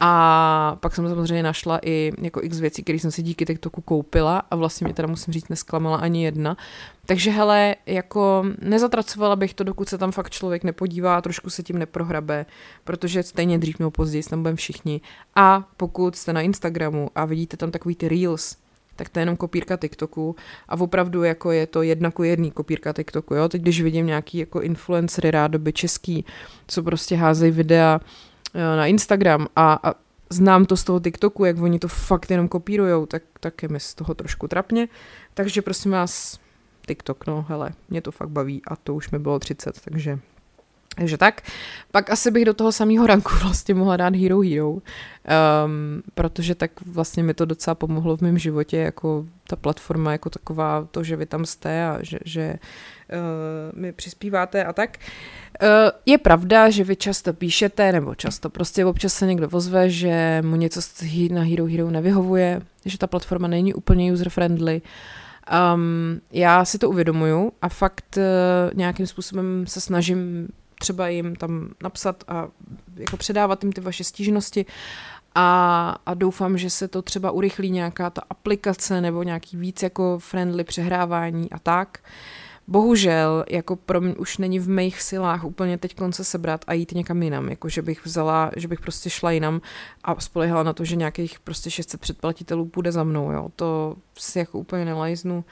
A pak jsem samozřejmě našla i jako x věcí, které jsem si díky TikToku koupila a vlastně mě teda musím říct nesklamala ani jedna. Takže hele, jako nezatracovala bych to, dokud se tam fakt člověk nepodívá a trošku se tím neprohrabe, protože stejně dřív nebo později tam budeme všichni. A pokud jste na Instagramu a vidíte tam takový ty reels, tak to je jenom kopírka TikToku a opravdu jako je to jedna ku jedný kopírka TikToku, jo. Teď když vidím nějaký jako influencery rádoby český, co prostě házejí videa na Instagram a, a znám to z toho TikToku, jak oni to fakt jenom kopírujou, tak, tak je mi z toho trošku trapně. Takže prosím vás, TikTok, no hele, mě to fakt baví a to už mi bylo 30, takže takže tak. Pak asi bych do toho samého ranku (laughs) vlastně mohla dát Hero Hero, um, protože tak vlastně mi to docela pomohlo v mém životě, jako ta platforma jako taková, to, že vy tam jste a že, že uh, mi přispíváte a tak. Uh, je pravda, že vy často píšete, nebo často prostě občas se někdo ozve, že mu něco na Hero Hero nevyhovuje, že ta platforma není úplně user-friendly, Um, já si to uvědomuju a fakt uh, nějakým způsobem se snažím třeba jim tam napsat a jako předávat jim ty vaše stížnosti a, a doufám, že se to třeba urychlí nějaká ta aplikace nebo nějaký víc jako friendly přehrávání a tak. Bohužel, jako pro mě už není v mých silách úplně teď konce sebrat a jít někam jinam, jako že bych vzala, že bych prostě šla jinam a spolehala na to, že nějakých prostě 600 předplatitelů půjde za mnou, jo. To si jako úplně nelajznu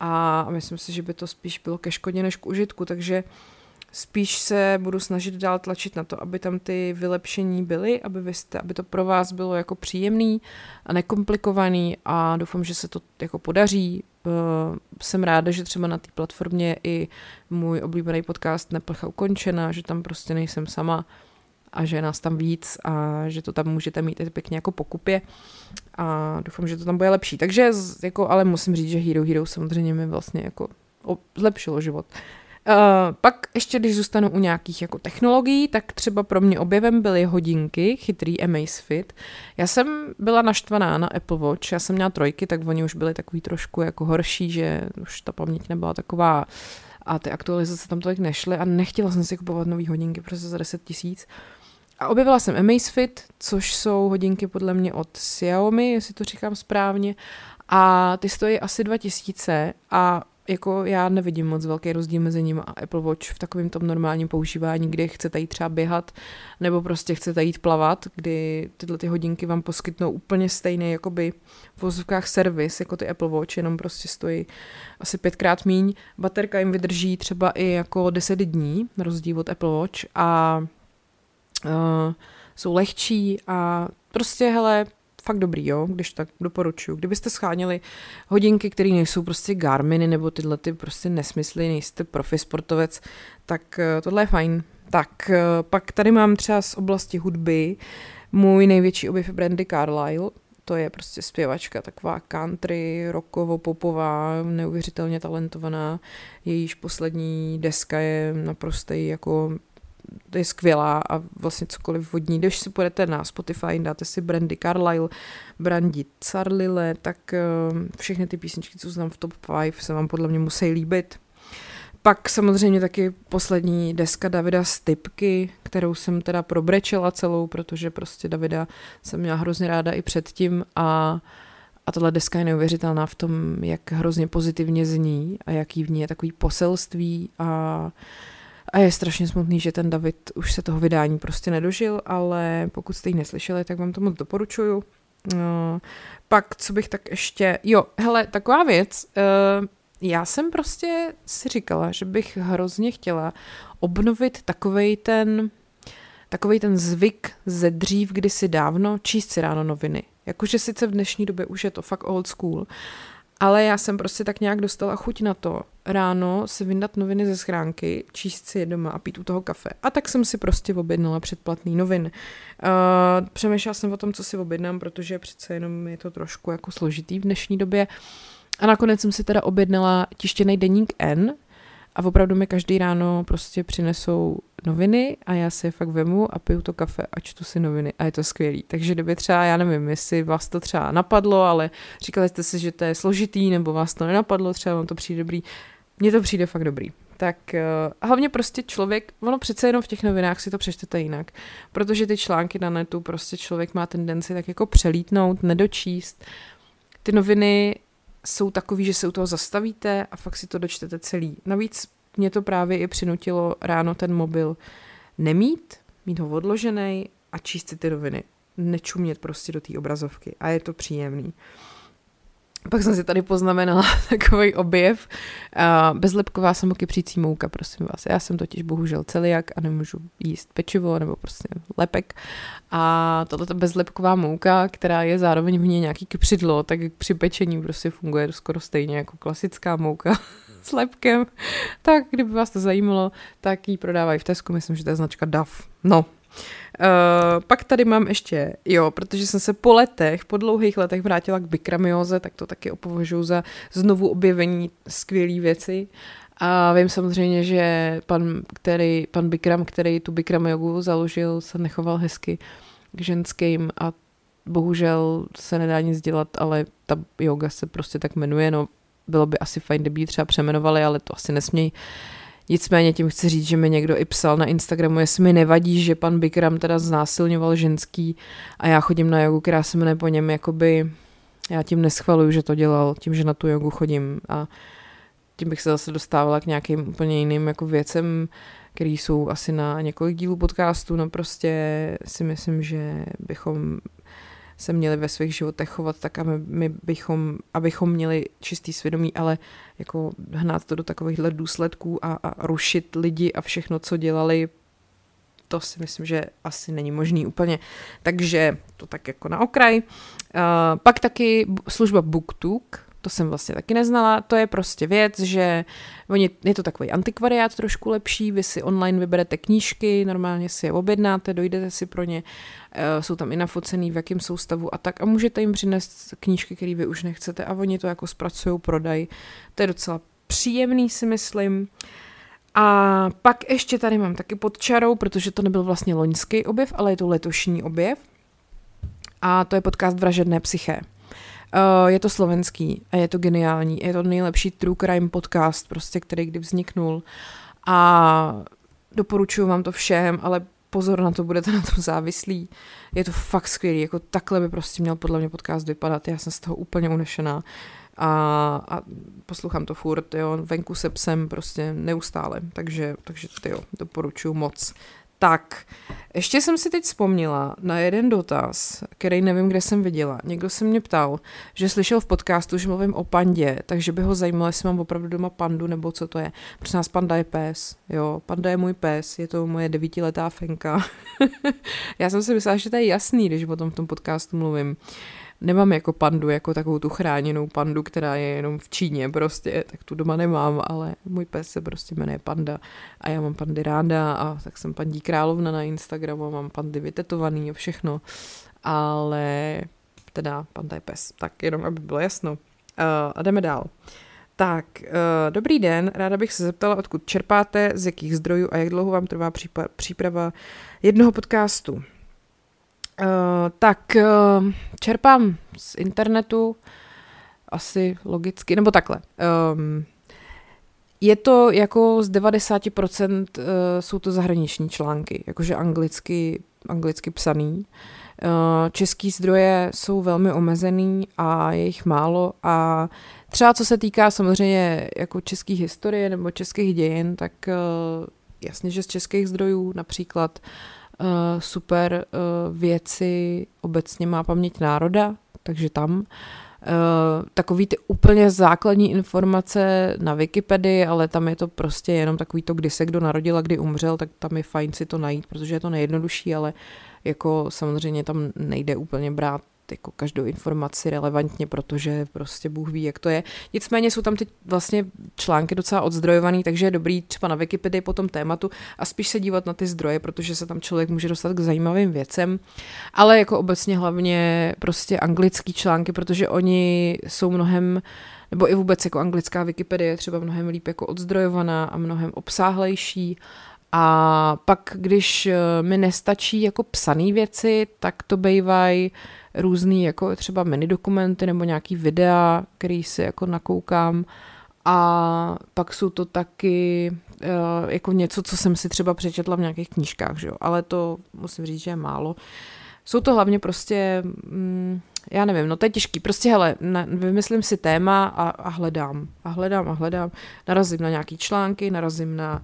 a myslím si, že by to spíš bylo ke škodě než k užitku, takže uh, Spíš se budu snažit dál tlačit na to, aby tam ty vylepšení byly, aby, vy jste, aby to pro vás bylo jako příjemný a nekomplikovaný a doufám, že se to jako podaří. Uh, jsem ráda, že třeba na té platformě i můj oblíbený podcast Neplecha ukončena, že tam prostě nejsem sama a že je nás tam víc a že to tam můžete mít i pěkně jako pokupě a doufám, že to tam bude lepší. Takže jako, ale musím říct, že Hero Hero samozřejmě mi vlastně jako zlepšilo život. Pak ještě, když zůstanu u nějakých jako technologií, tak třeba pro mě objevem byly hodinky, chytrý Amazfit. Já jsem byla naštvaná na Apple Watch, já jsem měla trojky, tak oni už byli takový trošku jako horší, že už ta paměť nebyla taková a ty aktualizace tam tolik nešly a nechtěla jsem si kupovat nové hodinky prostě za 10 tisíc. A objevila jsem Amazfit, což jsou hodinky podle mě od Xiaomi, jestli to říkám správně, a ty stojí asi 2000 a jako já nevidím moc velký rozdíl mezi nimi a Apple Watch v takovém tom normálním používání, kdy chcete jít třeba běhat nebo prostě chcete jít plavat, kdy tyhle ty hodinky vám poskytnou úplně stejný jakoby v vozovkách servis jako ty Apple Watch, jenom prostě stojí asi pětkrát míň. Baterka jim vydrží třeba i jako 10 dní, na rozdíl od Apple Watch a uh, jsou lehčí a prostě hele, fakt dobrý, jo, když tak doporučuju. Kdybyste scháněli hodinky, které nejsou prostě Garminy nebo tyhle ty prostě nesmysly, nejste profi sportovec, tak eh, tohle je fajn. Tak eh, pak tady mám třeba z oblasti hudby můj největší objev Brandy Carlyle, to je prostě zpěvačka, taková country, rockovo, popová, neuvěřitelně talentovaná. Jejíž poslední deska je naprostý jako je skvělá a vlastně cokoliv vodní. Když si půjdete na Spotify, dáte si Brandy Carlyle, Brandy Carlyle, tak ehm, všechny ty písničky, co znám v top 5, se vám podle mě musí líbit. Pak samozřejmě taky poslední deska Davida Stipky, kterou jsem teda probrečela celou, protože prostě Davida jsem měla hrozně ráda i předtím a a tahle deska je neuvěřitelná v tom, jak hrozně pozitivně zní a jaký v ní je takový poselství a a je strašně smutný, že ten David už se toho vydání prostě nedožil, ale pokud jste ji neslyšeli, tak vám to moc doporučuju. No, pak, co bych tak ještě... Jo, hele, taková věc. Uh, já jsem prostě si říkala, že bych hrozně chtěla obnovit takovej ten takový ten zvyk ze dřív kdysi dávno číst si ráno noviny. Jakože sice v dnešní době už je to fakt old school, ale já jsem prostě tak nějak dostala chuť na to ráno si vyndat noviny ze schránky, číst si je doma a pít u toho kafe. A tak jsem si prostě objednala předplatný novin. Uh, přemýšlela jsem o tom, co si objednám, protože přece jenom je to trošku jako složitý v dnešní době. A nakonec jsem si teda objednala tištěný deník N, a opravdu mi každý ráno prostě přinesou noviny a já si je fakt vemu a piju to kafe a čtu si noviny a je to skvělý. Takže kdyby třeba, já nevím, jestli vás to třeba napadlo, ale říkali jste si, že to je složitý, nebo vás to nenapadlo, třeba vám to přijde dobrý. Mně to přijde fakt dobrý. Tak uh, hlavně prostě člověk, ono přece jenom v těch novinách si to přečtete jinak, protože ty články na netu prostě člověk má tendenci tak jako přelítnout, nedočíst. Ty noviny jsou takový, že se u toho zastavíte a fakt si to dočtete celý. Navíc mě to právě i přinutilo ráno ten mobil nemít, mít ho odložený a číst si ty noviny. Nečumět prostě do té obrazovky a je to příjemný. Pak jsem si tady poznamenala (laughs) takový objev. Bezlepková samokypřící mouka, prosím vás. Já jsem totiž bohužel celiak a nemůžu jíst pečivo nebo prostě lepek. A tohle bezlepková mouka, která je zároveň v ní nějaký kypřidlo, tak při pečení prostě funguje skoro stejně jako klasická mouka (laughs) s lepkem. Tak kdyby vás to zajímalo, tak ji prodávají v Tesku, myslím, že to je značka DAF. No, Uh, pak tady mám ještě, jo, protože jsem se po letech, po dlouhých letech vrátila k bikramioze, tak to taky opovažuji za znovu objevení skvělé věci. A vím samozřejmě, že pan, který, pan Bikram, který tu Bikram jogu založil, se nechoval hezky k ženským a bohužel se nedá nic dělat, ale ta yoga se prostě tak jmenuje, no bylo by asi fajn, kdyby ji třeba přemenovali, ale to asi nesmějí. Nicméně tím chci říct, že mi někdo i psal na Instagramu, jestli mi nevadí, že pan Bikram teda znásilňoval ženský a já chodím na jogu, která se jmenuje po něm, jakoby já tím neschvaluju, že to dělal, tím, že na tu jogu chodím a tím bych se zase dostávala k nějakým úplně jiným jako věcem, které jsou asi na několik dílů podcastu, no prostě si myslím, že bychom se měli ve svých životech chovat tak, aby my bychom, abychom měli čistý svědomí, ale jako hnát to do takovýchhle důsledků a, a rušit lidi a všechno, co dělali, to si myslím, že asi není možný úplně. Takže to tak jako na okraj. Uh, pak taky služba BookTook, to jsem vlastně taky neznala, to je prostě věc, že oni, je to takový antikvariát trošku lepší, vy si online vyberete knížky, normálně si je objednáte, dojdete si pro ně, uh, jsou tam i nafocený, v jakém soustavu a tak a můžete jim přinést knížky, které vy už nechcete a oni to jako zpracují, prodají. To je docela příjemný si myslím. A pak ještě tady mám taky pod čarou, protože to nebyl vlastně loňský objev, ale je to letošní objev. A to je podcast Vražedné psyché. Uh, je to slovenský a je to geniální. Je to nejlepší true crime podcast, prostě, který kdy vzniknul. A doporučuji vám to všem, ale pozor na to, budete na tom závislí. Je to fakt skvělý, jako takhle by prostě měl podle mě podcast vypadat. Já jsem z toho úplně unešená a, a poslouchám to furt, jo, venku se psem prostě neustále, takže, takže to jo, doporučuji moc. Tak, ještě jsem si teď vzpomněla na jeden dotaz, který nevím, kde jsem viděla. Někdo se mě ptal, že slyšel v podcastu, že mluvím o pandě, takže by ho zajímalo, jestli mám opravdu doma pandu, nebo co to je. Prosím nás, panda je pes, jo, panda je můj pes, je to moje devítiletá fenka. (laughs) Já jsem si myslela, že to je jasný, když o tom v tom podcastu mluvím. Uh, nemám jako pandu, jako takovou tu chráněnou pandu, která je jenom v Číně prostě, tak tu doma nemám, ale můj pes se prostě jmenuje Panda a já mám pandy ráda a tak jsem pandí královna na Instagramu, mám pandy vytetovaný a všechno, ale teda panda je pes, tak jenom aby bylo jasno. Uh, a jdeme dál. Tak, uh, dobrý den, ráda bych se zeptala, odkud čerpáte, z jakých zdrojů a jak dlouho vám trvá příprava jednoho podcastu. Uh, tak uh, čerpám z internetu, asi logicky, nebo takhle. Um, je to jako z 90% uh, jsou to zahraniční články, jakože anglicky, anglicky psaný. Uh, český zdroje jsou velmi omezený a je jich málo a třeba co se týká samozřejmě jako české historie nebo českých dějin, tak uh, jasně, že z českých zdrojů například uh, super uh, věci obecně má paměť národa, takže tam. Uh, takový ty úplně základní informace na Wikipedii, ale tam je to prostě jenom takový to, kdy se kdo narodil a kdy umřel, tak tam je fajn si to najít, protože je to nejjednodušší, ale jako samozřejmě tam nejde úplně brát jako každou informaci relevantně, protože prostě Bůh ví, jak to je. Nicméně jsou tam teď vlastně články docela odzdrojovaný, takže je dobrý třeba na Wikipedii po tom tématu a spíš se dívat na ty zdroje, protože se tam člověk může dostat k zajímavým věcem, ale jako obecně hlavně prostě anglický články, protože oni jsou mnohem nebo i vůbec jako anglická Wikipedie je třeba mnohem líp jako odzdrojovaná a mnohem obsáhlejší a pak, když eh, mi nestačí jako psané věci, tak to bývají různý jako třeba mini dokumenty nebo nějaký videa, který si jako nakoukám a pak jsou to taky uh, jako něco, co jsem si třeba přečetla v nějakých knížkách, že jo? ale to musím říct, že je málo. Jsou to hlavně prostě, mm, já nevím, no to je těžký, prostě hele, vymyslím si téma a, a hledám, a hledám a hledám, narazím na nějaký články, narazím na uh,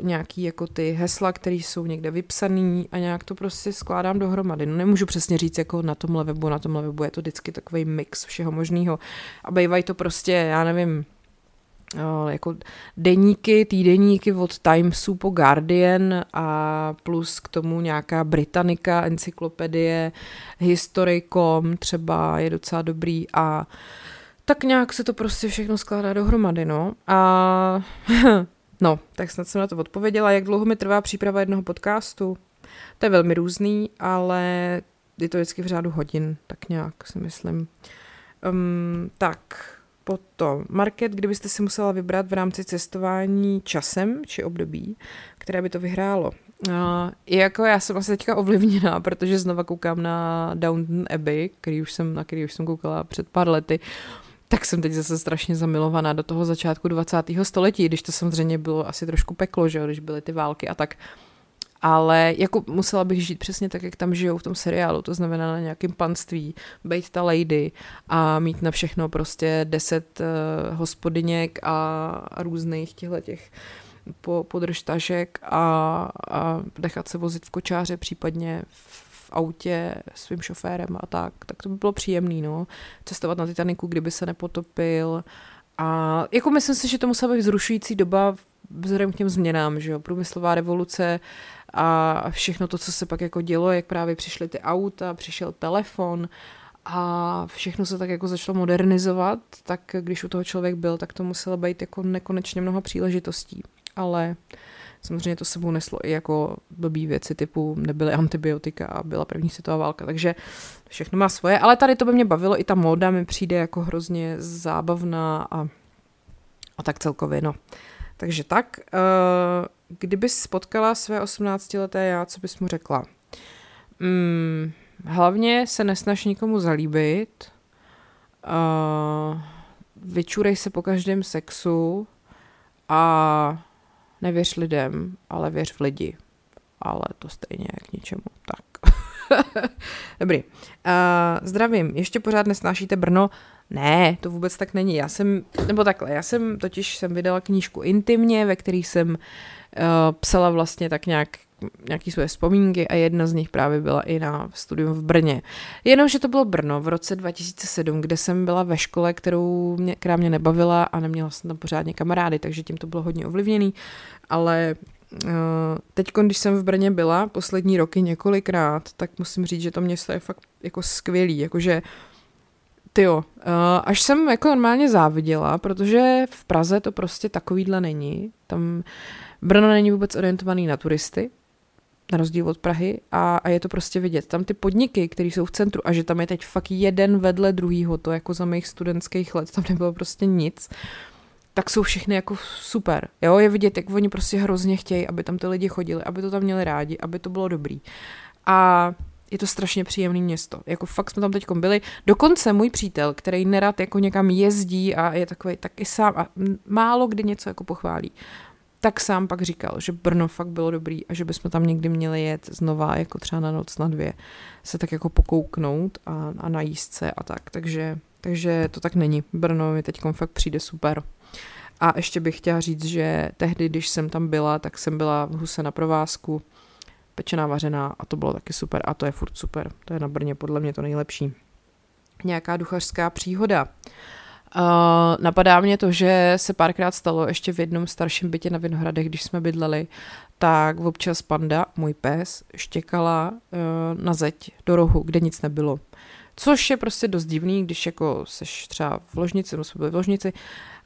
nějaký jako ty hesla, které jsou někde vypsaný a nějak to prostě skládám dohromady. No nemůžu přesně říct jako na tomhle webu, na tomhle webu je to vždycky takový mix všeho možného a bývají to prostě, já nevím, uh, jako deníky, týdeníky od Timesu po Guardian a plus k tomu nějaká Britannica, encyklopedie, History.com třeba je docela dobrý a tak nějak se to prostě všechno skládá dohromady, no. A (laughs) No, tak snad jsem na to odpověděla. Jak dlouho mi trvá příprava jednoho podcastu? To je velmi různý, ale je to vždycky v řádu hodin, tak nějak si myslím. Um, tak, potom market, kdybyste si musela vybrat v rámci cestování časem či období, které by to vyhrálo. Uh, jako já jsem asi teďka ovlivněná, protože znova koukám na Downton Abbey, který už jsem, na který už jsem koukala před pár lety tak jsem teď zase strašně zamilovaná do toho začátku 20. století, když to samozřejmě bylo asi trošku peklo, že jo, když byly ty války a tak. Ale jako musela bych žít přesně tak, jak tam žijou v tom seriálu, to znamená na nějakém panství, být ta lady a mít na všechno prostě deset uh, hospodyněk a, a různých těchto těch po, podržtažek a, a nechat se vozit v kočáře, případně v autě svým šoférem a tak, tak to by bylo příjemný, no. Cestovat na Titaniku, kdyby se nepotopil. A jako myslím si, že to musela být vzrušující doba vzhledem k těm změnám, že jo, průmyslová revoluce a všechno to, co se pak jako dělo, jak právě přišly ty auta, přišel telefon a všechno se tak jako začalo modernizovat, tak když u toho člověk byl, tak to muselo být jako nekonečně mnoho příležitostí. Ale Samozřejmě to sebou neslo i jako blbý věci typu nebyly antibiotika a byla první světová válka, takže všechno má svoje, ale tady to by mě bavilo, i ta móda mi přijde jako hrozně zábavná a, a tak celkově, no. Takže tak, uh, kdybys spotkala své 18-leté já, co bys mu řekla? Mm, hlavně se nesnaž nikomu zalíbit, uh, vyčurej se po každém sexu a nevěř lidem, ale věř v lidi. Ale to stejně k ničemu. Tak. (laughs) Dobrý. Uh, zdravím. Ještě pořád nesnášíte Brno? Ne, to vůbec tak není. Já jsem, nebo takhle, já jsem totiž jsem vydala knížku Intimně, ve které jsem psala vlastně tak nějak nějaký své vzpomínky a jedna z nich právě byla i na studium v Brně. Jenomže to bylo Brno v roce 2007, kde jsem byla ve škole, kterou mě, která mě nebavila a neměla jsem tam pořádně kamarády, takže tím to bylo hodně ovlivněný, ale uh, teď, když jsem v Brně byla poslední roky několikrát, tak musím říct, že to město je fakt jako skvělý, jakože ty jo, uh, až jsem jako normálně záviděla, protože v Praze to prostě takovýhle není. Tam Brno není vůbec orientovaný na turisty, na rozdíl od Prahy a, a je to prostě vidět. Tam ty podniky, které jsou v centru a že tam je teď fakt jeden vedle druhýho, to jako za mých studentských let, tam nebylo prostě nic, tak jsou všechny jako super. Jo, je vidět, jak oni prostě hrozně chtějí, aby tam ty lidi chodili, aby to tam měli rádi, aby to bylo dobrý. A je to strašně příjemné město. Jako fakt jsme tam teď byli. Dokonce můj přítel, který nerad jako někam jezdí a je takový taky sám a málo kdy něco jako pochválí, tak sám pak říkal, že Brno fakt bylo dobrý a že bychom tam někdy měli jet znova, jako třeba na noc, na dvě, se tak jako pokouknout a, a najíst se a tak. Takže, takže to tak není. Brno mi teď fakt přijde super. A ještě bych chtěla říct, že tehdy, když jsem tam byla, tak jsem byla v Huse na provázku, pečená vařená a to bylo taky super a to je furt super. To je na Brně podle mě to nejlepší. Nějaká duchařská příhoda. Napadá mě to, že se párkrát stalo ještě v jednom starším bytě na Vinohradech, když jsme bydleli, tak občas panda, můj pes, štěkala uh, na zeď do rohu, kde nic nebylo. Což je prostě dost divný, když jako seš třeba v ložnici, no jsme byli v ložnici,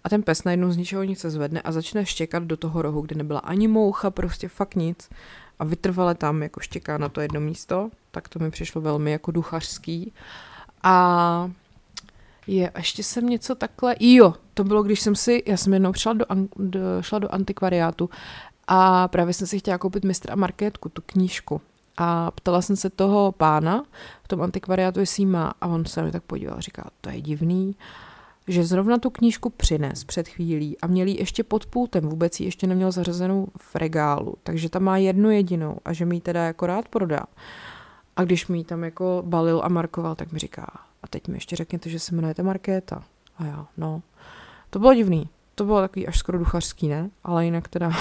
a ten pes najednou z ničeho nic se zvedne a začne štěkat do toho rohu, kde nebyla ani moucha, prostě fakt nic. A vytrvale tam jako štěká na to jedno místo, tak to mi přišlo velmi jako duchařský. A je, ještě jsem něco takhle, jo, to bylo, když jsem si, já jsem jednou šla do, do, šla do antikvariátu a právě jsem si chtěla koupit mistra a markétku, tu knížku. A ptala jsem se toho pána v tom antikvariátu, jestli má, a on se mi tak podíval a říkal, to je divný, že zrovna tu knížku přines před chvílí a měl ji ještě pod pultem, vůbec ji ještě neměl zařazenou v regálu, takže tam má jednu jedinou a že mi ji teda jako rád prodá. A když mi ji tam jako balil a markoval, tak mi říká, a teď mi ještě řekněte, že se jmenujete Markéta. A já, no. To bylo divný. To bylo takový až skoro duchařský, ne? Ale jinak teda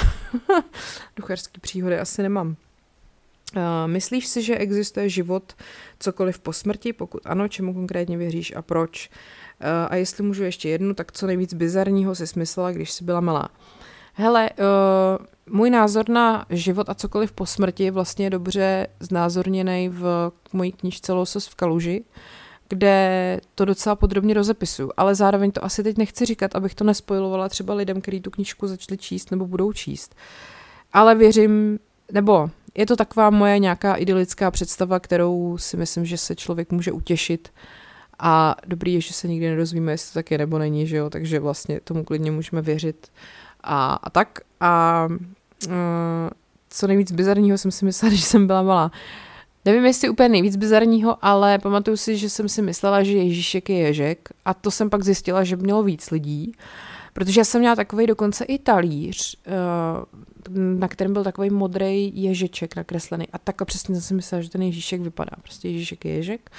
(laughs) duchařský příhody asi nemám. Uh, myslíš si, že existuje život cokoliv po smrti? Pokud ano, čemu konkrétně věříš a proč? Uh, a jestli můžu ještě jednu, tak co nejvíc bizarního si smyslela, když jsi byla malá? Hele, uh, můj názor na život a cokoliv po smrti je vlastně dobře znázorněný v mojí knižce Losos v kaluži. Uh, kde to docela podrobně rozepisuju, ale zároveň to asi teď nechci říkat, abych to nespojilovala třeba lidem, kteří tu knížku začali číst nebo budou číst. Ale věřím, nebo je to taková moje nějaká idylická představa, kterou si myslím, že se člověk může utěšit a dobrý je, že se nikdy nedozvíme, jestli to tak je nebo není, že jo, takže vlastně tomu klidně můžeme věřit a, a tak. A uh, co nejvíc bizarního jsem si myslela, (laughs) když jsem byla malá. Nevím, jestli úplně nejvíc bizarního, ale pamatuju si, že jsem si myslela, že Ježíšek je ježek. A to jsem pak zjistila, že mělo víc lidí, protože já jsem měla takový dokonce i talíř, eh, na kterém byl takový modrý ježeček nakreslený. A tak a přesně jsem si myslela, že ten Ježíšek vypadá, prostě Ježíšek je ježek.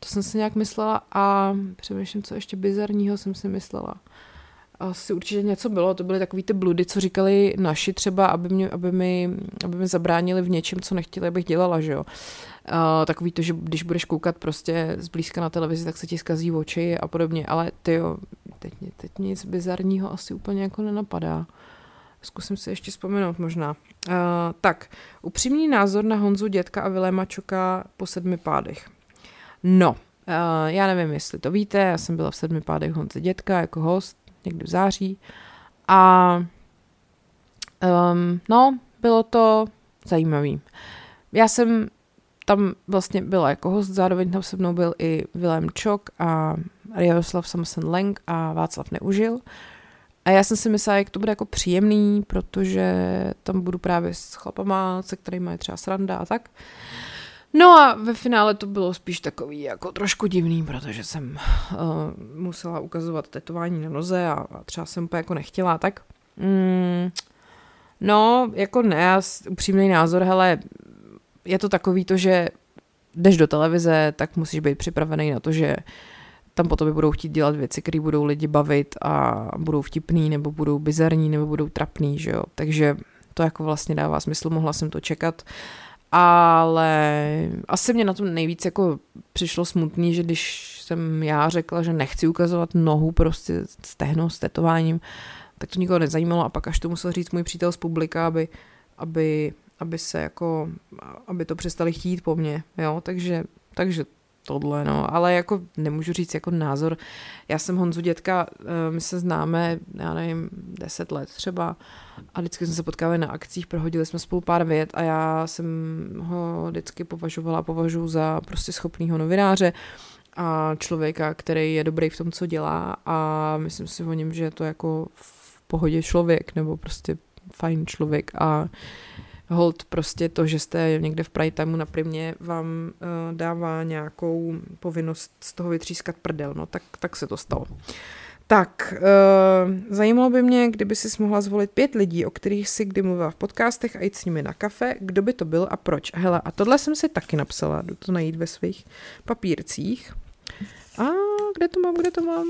To jsem si nějak myslela. A přemýšlím, co ještě bizarního jsem si myslela asi určitě něco bylo, to byly takový ty bludy, co říkali naši třeba, aby, mě, aby, mi, aby mi zabránili v něčem, co nechtěli, abych dělala, že jo. Uh, takový to, že když budeš koukat prostě zblízka na televizi, tak se ti zkazí oči a podobně, ale ty jo, teď, teď nic bizarního asi úplně jako nenapadá. Zkusím si ještě vzpomenout možná. Uh, tak, upřímný názor na Honzu, dětka a Viléma Čoka po sedmi pádech. No, uh, já nevím, jestli to víte, já jsem byla v sedmi pádech Honze dětka jako host, někdy v září. A um, no, bylo to zajímavý. Já jsem tam vlastně byla jako host, zároveň tam se mnou byl i Vilém Čok a Jaroslav Samson Leng a Václav Neužil. a já jsem si myslela, jak to bude jako příjemný, protože tam budu právě s chlapama, se kterými je třeba sranda a tak. No a ve finále to bylo spíš takový jako trošku divný, protože jsem uh, musela ukazovat tetování na noze a, a třeba jsem úplně jako nechtěla, tak mm, no, jako ne, já, upřímný názor, hele, je to takový to, že jdeš do televize, tak musíš být připravený na to, že tam po tobě budou chtít dělat věci, které budou lidi bavit a budou vtipný, nebo budou bizarní, nebo budou trapný, že jo. Takže to jako vlastně dává smysl, mohla jsem to čekat. Ale asi mě na tom nejvíc jako přišlo smutný, že když jsem já řekla, že nechci ukazovat nohu prostě stehno s tetováním, tak to nikoho nezajímalo a pak až to musel říct můj přítel z publika, aby, aby, aby se jako, aby to přestali chtít po mně, jo, takže, takže tohle, no, ale jako nemůžu říct jako názor. Já jsem Honzu dětka, eh, my se známe, já nevím, deset let třeba. A vždycky jsme se potkali na akcích, prohodili jsme spolu pár vět a já jsem ho vždycky považovala, považuji za prostě schopného novináře a člověka, který je dobrý v tom, co dělá. A myslím si o něm, že je to jako v pohodě člověk nebo prostě fajn člověk. A hold prostě to, že jste někde v Pride Timeu na primě, vám uh, dává nějakou povinnost z toho vytřískat prdel, no tak, tak se to stalo. Tak, uh, zajímalo by mě, kdyby si mohla zvolit pět lidí, o kterých si kdy mluvila v podcastech a jít s nimi na kafe, kdo by to byl a proč. Hele, a tohle jsem si taky napsala, jdu to najít ve svých papírcích. A kde to mám, kde to mám?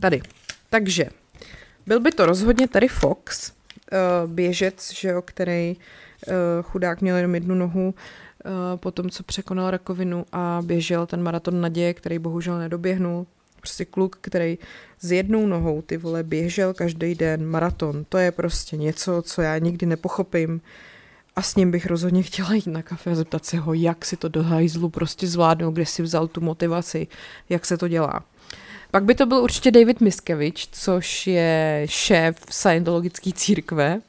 Tady. Takže, byl by to rozhodně tady Fox, běžec, že jo, který uh, chudák měl jenom jednu nohu uh, po tom, co překonal rakovinu a běžel ten maraton naděje, který bohužel nedoběhnul. Prostě kluk, který s jednou nohou ty vole běžel každý den maraton. To je prostě něco, co já nikdy nepochopím. A s ním bych rozhodně chtěla jít na kafe a zeptat se ho, jak si to do hajzlu prostě zvládnul, kde si vzal tu motivaci, jak se to dělá. Pak by to byl určitě David Miskevič, což je šéf Scientologické církve.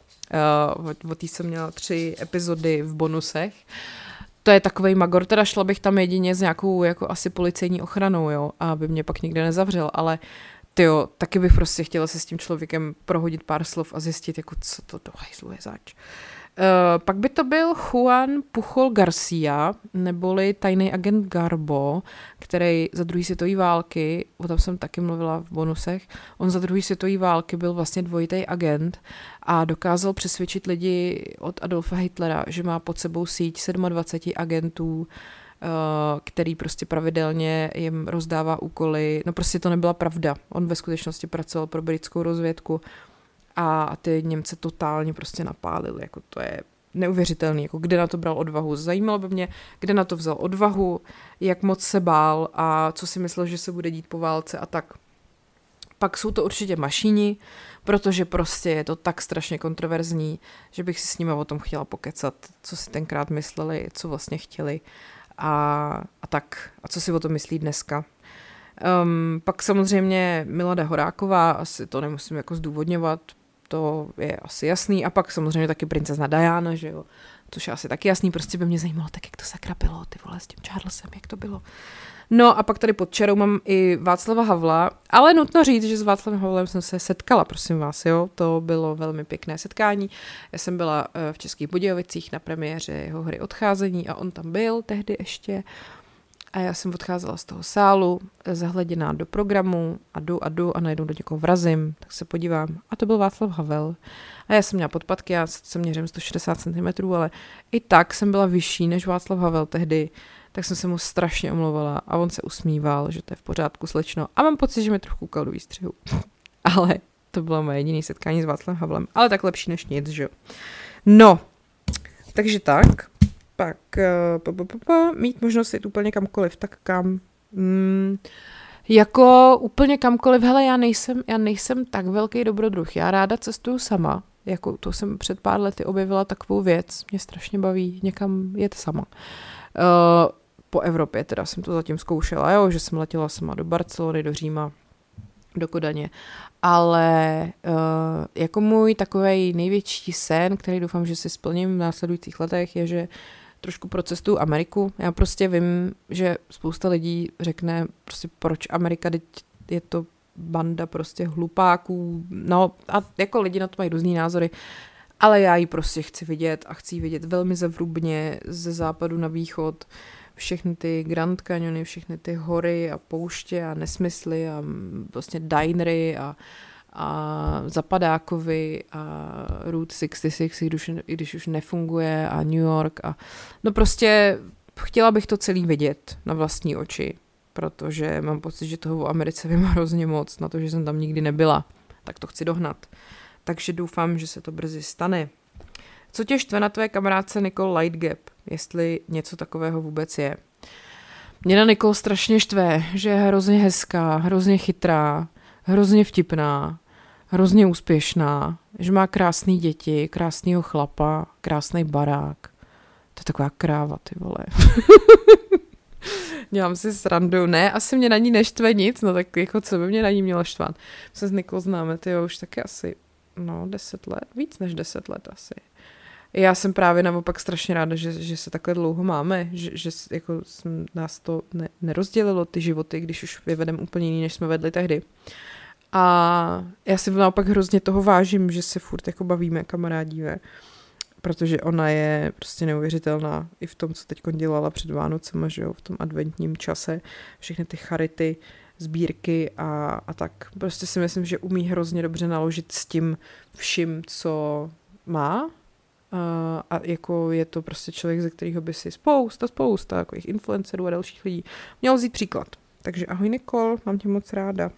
Uh, o té jsem měla tři epizody v bonusech. To je takový magor, teda šla bych tam jedině s nějakou jako asi policejní ochranou, jo, aby mě pak nikde nezavřel, ale ty jo, taky bych prostě chtěla se s tím člověkem prohodit pár slov a zjistit, jako co to do hajzlu je zač. Uh, pak by to byl Juan Puchol Garcia, neboli tajný agent Garbo, který za druhé světové války, o tom jsem taky mluvila v bonusech, on za druhé světové války byl vlastně dvojitý agent a dokázal přesvědčit lidi od Adolfa Hitlera, že má pod sebou síť 27 agentů, eh, který prostě pravidelně jim rozdává úkoly. No prostě to nebyla pravda. On ve skutečnosti pracoval pro britskou rozvědku a ty Němce totálně prostě napálili, jako to je neuvěřitelný, jako kde na to bral odvahu. Zajímalo by mě, kde na to vzal odvahu, jak moc se bál a co si myslel, že se bude dít po válce a tak. Pak jsou to určitě mašíni, protože prostě je to tak strašně kontroverzní, že bych si s nimi o tom chtěla pokecat, co si tenkrát mysleli, co vlastně chtěli a, a tak. A co si o tom myslí dneska. Um, pak samozřejmě Milada Horáková, asi to nemusím jako zdůvodňovat, to je asi jasný. A pak samozřejmě taky princezna Diana, že jo, což je asi taky jasný, prostě by mě zajímalo, tak jak to sakra bylo, ty vole, s tím Charlesem, jak to bylo. No a pak tady pod čarou mám i Václava Havla, ale nutno říct, že s Václavem Havlem jsem se setkala, prosím vás, jo, to bylo velmi pěkné setkání. Já jsem byla eh, v Českých Budějovicích na premiéře jeho hry Odcházení a on tam byl tehdy ještě. A já jsem odcházela z toho sálu, zahleděná do programu a jdu a jdu a najednou do někoho vrazím, tak se podívám. A to byl Václav Havel. A já jsem měla podpadky, já se měřím 160 cm, ale i tak jsem byla vyšší než Václav Havel tehdy, tak jsem se mu strašně omlouvala a on se usmíval, že to je v pořádku slečno. A mám pocit, že mi trochu koukal do výstřihu. (laughs) ale to bylo moje jediné setkání s Václavem Havlem. Ale tak lepší než nic, že jo. No, takže tak pak uh, mít možnost jít úplně kamkoliv, tak kam? Mm, jako úplně kamkoliv, hele, já nejsem, já nejsem tak velký dobrodruh, já ráda cestuju sama, jako to jsem před pár lety objevila takovou věc, mě strašně baví někam jet sama. Uh, po Evropě teda jsem to zatím zkoušela, jo, že jsem letěla sama do Barcelony, do Říma, do Kodaně, ale uh, jako můj takový největší sen, který doufám, že si splním v následujících letech, je, že uh, trošku procestuju Ameriku. Já prostě vím, že spousta lidí řekne prostě proč Amerika, teď je to banda prostě hlupáků, no a jako lidi na to mají různý názory, ale já ji prostě chci vidět a chci ji vidět velmi zevrubně ze západu na východ, všechny ty Grand Canyony, všechny ty hory a pouště a nesmysly a vlastně dinery a, a Zapadákovi a Route 66, i když, i když už nefunguje a New York a no prostě chtěla bych to celý vidět na vlastní oči, protože mám pocit, že toho v Americe (laughs) vím hrozně moc na to, že jsem tam nikdy nebyla, tak to chci dohnat. Takže doufám, že se to brzy stane. Co tě štve na tvé kamarádce Nicole Lightgap, jestli něco takového vůbec je? Mě na Nicole strašně štve, že je hrozně hezká, hrozně chytrá, hrozně vtipná, hrozně úspěšná, že má krásný děti, krásného chlapa, krásný barák. To je taková kráva, ty vole. (laughs) Dělám si srandu. Ne, asi mě na ní neštve nic, no tak jako co by mě na ní mělo štvat. Se s Nikol známe, ty už taky asi, no, deset let, víc než deset let asi. Já jsem právě naopak strašně ráda, že, že se takhle dlouho máme, že, že jako nás to ne, nerozdělilo ty životy, když už vyvedeme úplně jiný, než jsme vedli tehdy. A já si naopak hrozně toho vážím, že se furt jako bavíme, kamarádíme, protože ona je prostě neuvěřitelná i v tom, co teď dělala před Vánocem, že jo, v tom adventním čase, všechny ty charity, sbírky a, a tak. Prostě si myslím, že umí hrozně dobře naložit s tím vším, co má a, a jako je to prostě člověk, ze kterého by si spousta, spousta takových influencerů a dalších lidí měl vzít příklad. Takže ahoj Nikol, mám tě moc ráda.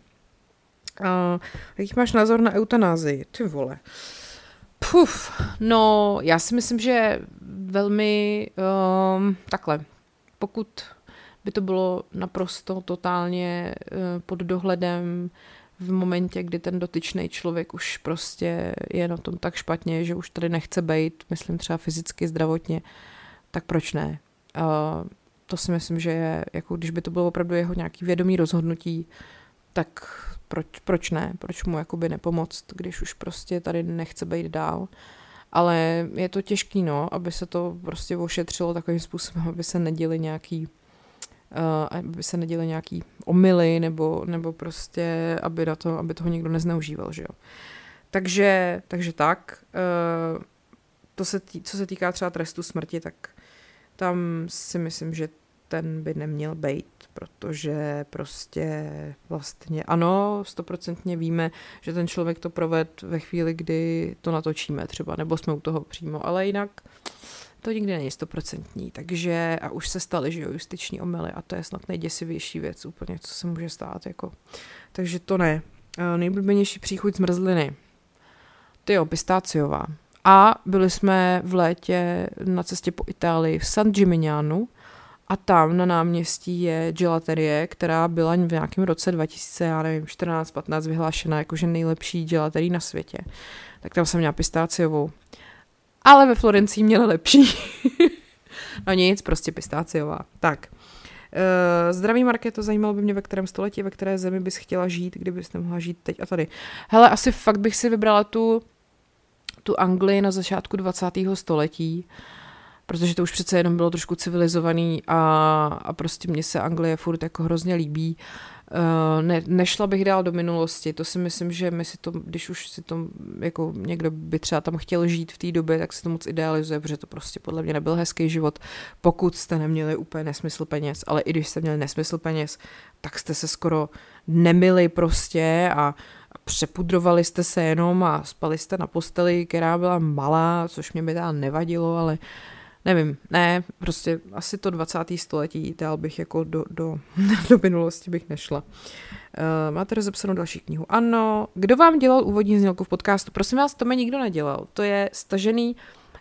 A jaký máš názor na eutanázii? Ty vole. Puf, no já si myslím, že velmi um, takhle, pokud by to bylo naprosto totálně uh, pod dohledem v momentě, kdy ten dotyčný člověk už prostě je na tom tak špatně, že už tady nechce být, myslím třeba fyzicky, zdravotně, tak proč ne? Uh, to si myslím, že je, jako když by to bylo opravdu jeho nějaký vědomý rozhodnutí, tak proč, proč ne? Proč mu jakoby nepomoct, když už prostě tady nechce být dál? Ale je to těžký, no, aby se to prostě ošetřilo takovým způsobem, aby se neděli nějaký uh, aby se neděli nějaký omily nebo, nebo prostě, aby, na to, aby toho někdo nezneužíval, že jo. Takže, takže tak. Uh, to se tý, co se týká třeba trestu smrti, tak tam si myslím, že ten by neměl být, protože prostě vlastně ano, stoprocentně víme, že ten člověk to proved ve chvíli, kdy to natočíme třeba, nebo jsme u toho přímo, ale jinak to nikdy není stoprocentní, takže a už se staly, že jo, justiční omily a to je snad nejděsivější věc úplně, co se může stát, jako. Takže to ne. Nejblíbenější příchuť zmrzliny. Ty jo, pistáciová. A byli jsme v létě na cestě po Itálii v San Gimignano a tam na náměstí je gelaterie, která byla v nějakém roce 2000, já nevím, 14-15 vyhlášena jakože nejlepší gelaterie na světě. Tak tam jsem měla pistáciovou ale ve Florencii měla lepší. (laughs) no nic, prostě pistáciová. Tak. Uh, zdraví Marketo, zajímalo by mě, ve kterém století, ve které zemi bys chtěla žít, kdybys nemohla žít teď a tady. Hele, asi fakt bych si vybrala tu, tu Anglii na začátku 20. století, protože to už přece jenom bylo trošku civilizovaný a, a prostě mně se Anglie furt jako hrozně líbí. Eh, ne, nešla bych dál do minulosti, to si myslím, že my si to, když už si to, jako někdo by třeba tam chtěl žít v té době, tak si to moc idealizuje, protože to prostě podle mě nebyl hezký život, pokud jste neměli úplně nesmysl peněz, ale i když jste měli nesmysl peněz, tak jste se skoro nemili prostě a přepudrovali jste se jenom a spali jste na posteli, která byla malá, což mě by teda nevadilo, ale uh, nevím, ne, prostě asi to 20. století, dál bych jako do, do, (laughs) do minulosti bych nešla. Uh, máte rozepsanou další knihu? Ano. Kdo vám dělal úvodní znělku v podcastu? Prosím vás, to mi nikdo nedělal. To je stažený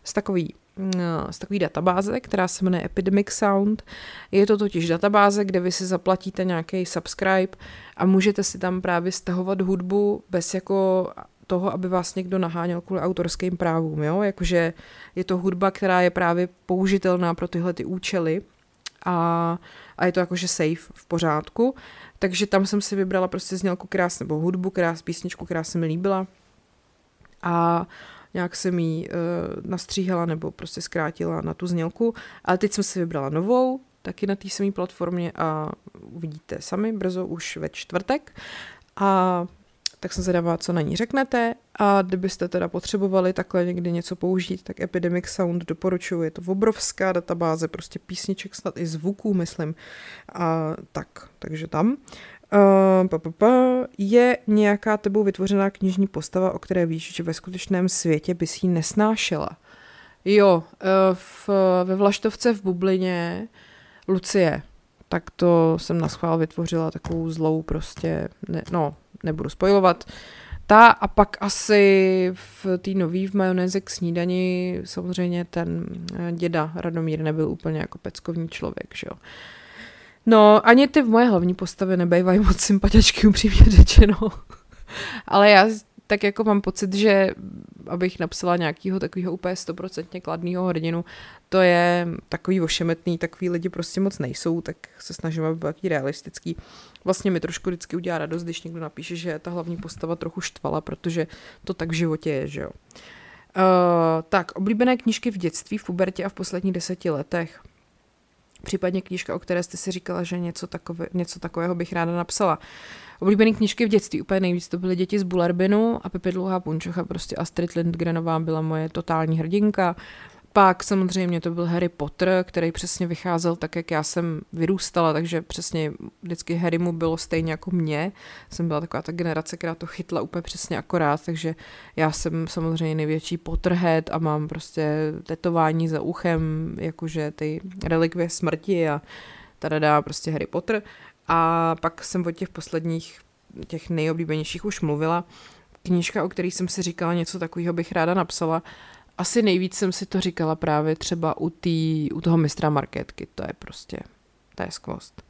z takový mm, z takové databáze, která se jmenuje Epidemic Sound. Je to totiž databáze, kde vy si zaplatíte nějaký subscribe a můžete si tam právě stahovat hudbu bez jako toho, aby vás někdo naháněl kvůli autorským právům, jo? Jakože je to hudba, která je právě použitelná pro tyhle ty účely a, a je to jakože safe, v pořádku. Takže tam jsem si vybrala prostě znělku, se, nebo hudbu, která písničku, která se mi líbila a nějak jsem ji uh, nastříhala nebo prostě zkrátila na tu znělku. Ale teď jsem si vybrala novou, taky na té samé platformě a uvidíte sami brzo už ve čtvrtek. a tak jsem zvědavá, co na ní řeknete a kdybyste teda potřebovali takhle někdy něco použít, tak Epidemic Sound doporučuji, je to obrovská databáze prostě písniček, snad i zvuků, myslím, a tak, takže tam. Uh, pa, pa, pa, je nějaká tebou vytvořená knižní postava, o které víš, že ve skutečném světě bys jí nesnášela? Jo, uh, v, ve Vlaštovce v Bublině Lucie, tak to jsem na schvál vytvořila takovou zlou prostě, ne, no, nebudu spojovat. Ta a pak asi v té nový v majonéze k snídani samozřejmě ten eh, děda Radomír nebyl úplně jako peckovní člověk, že jo. No, ani ty v moje hlavní postavy nebejvají moc sympatičky, upřímně řečeno. (laughs) Ale já tak jako mám pocit, že abych napsala nějakého takového úplně stoprocentně kladného hrdinu, to je takový ošemetný, takový lidi prostě moc nejsou, tak se snažím, aby byl takový realistický. Vlastně mi trošku vždycky udělá radost, když někdo napíše, že ta hlavní postava trochu štvala, protože to tak v životě je, že jo. Uh, tak, oblíbené knížky v dětství, v pubertě a v posledních deseti letech. Případně knížka, o které jste si říkala, že něco, takové, něco takového bych ráda napsala. Oblíbené knížky v dětství úplně nejvíc to byly děti z Bularbinu a Pepe Dlouhá Punčocha, prostě Astrid Lindgrenová byla moje totální hrdinka. Pak samozřejmě to byl Harry Potter, který přesně vycházel tak, jak já jsem vyrůstala, takže přesně vždycky Harry mu bylo stejně jako mě. Jsem byla taková ta generace, která to chytla úplně přesně akorát, takže já jsem samozřejmě největší Potterhead a mám prostě tetování za uchem, jakože ty relikvie smrti a tada prostě Harry Potter. A pak jsem o těch posledních, těch nejoblíbenějších už mluvila. Knížka, o který jsem si říkala něco takového bych ráda napsala, asi nejvíc jsem si to říkala právě třeba u, tý, u toho mistra marketky, to je prostě, to je skvost.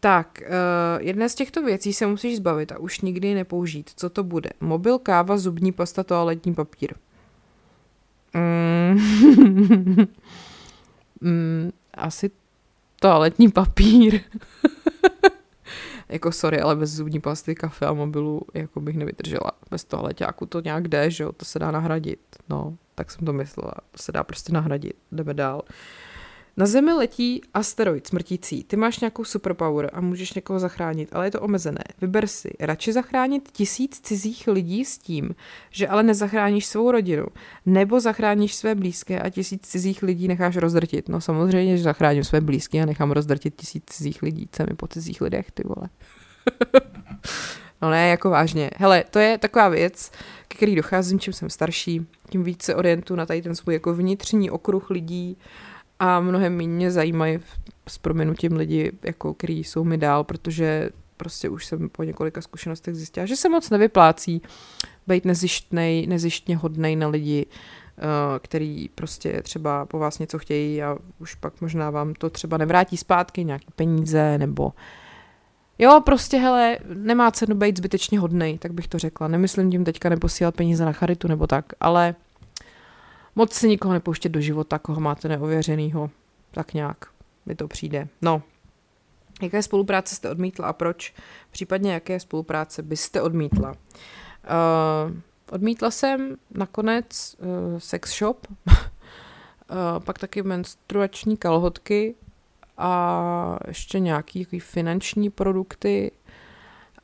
Tak, uh, jedné z těchto věcí se musíš zbavit a už nikdy nepoužít. Co to bude? Mobil, káva, zubní pasta, toaletní papír. Mm. (laughs) mm, asi toaletní papír. (laughs) jako sorry, ale bez zubní pasty, kafe a mobilu jako bych nevydržela. Bez toaleťáku to nějak jde, že jo, to se dá nahradit. No, tak jsem to myslela. Se dá prostě nahradit. Jdeme dál. Na Zemi letí asteroid smrtící. Ty máš nějakou superpower a můžeš někoho zachránit, ale je to omezené. Vyber si. Radši zachránit tisíc cizích lidí s tím, že ale nezachráníš svou rodinu. Nebo zachráníš své blízké a tisíc cizích lidí necháš rozdrtit. No samozřejmě, že zachráním své blízké a nechám rozdrtit tisíc cizích lidí. Co mi po cizích lidech, ty vole. (laughs) no ne, jako vážně. Hele, to je taková věc, ke který docházím, čím jsem starší, tím více orientu na tady ten svůj jako vnitřní okruh lidí, a mnohem méně zajímají s proměnutím lidi, jako, který jsou mi dál, protože prostě už jsem po několika zkušenostech zjistila, že se moc nevyplácí být nezištnej, nezištně hodnej na lidi, eh, který prostě třeba po vás něco chtějí a už pak možná vám to třeba nevrátí zpátky, nějaké peníze nebo Jo, prostě hele, nemá cenu být zbytečně hodnej, tak bych to řekla. Nemyslím tím teďka neposílat peníze na charitu nebo tak, ale moc si nikoho nepouštět do života, koho máte neověřenýho. Tak nějak mi to přijde. No, jaké spolupráce jste odmítla a proč? Případně jaké spolupráce byste odmítla? Uh, odmítla jsem nakonec uh, sex shop, uh, (laughs) pak taky menstruační kalhotky a ještě nějaký finanční produkty.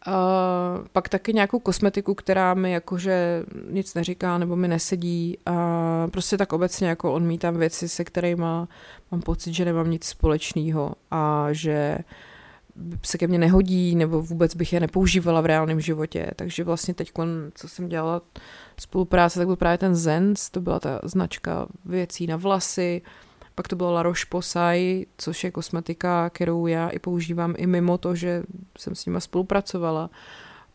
Uh, pak taky nějakou kosmetiku, která mi jakože nic neříká nebo mi nesedí. A prostě tak obecně jako odmítám věci, se kterými mám pocit, že nemám nic společného a že se ke mně nehodí nebo vůbec bych je nepoužívala v reálném životě. Takže vlastně teď, co jsem dělala spolupráce, tak byl právě ten Zens, to byla ta značka věcí na vlasy, pak to bylo La Roche-Posay, což je kosmetika, kterou já i používám i mimo to, že jsem s nima spolupracovala.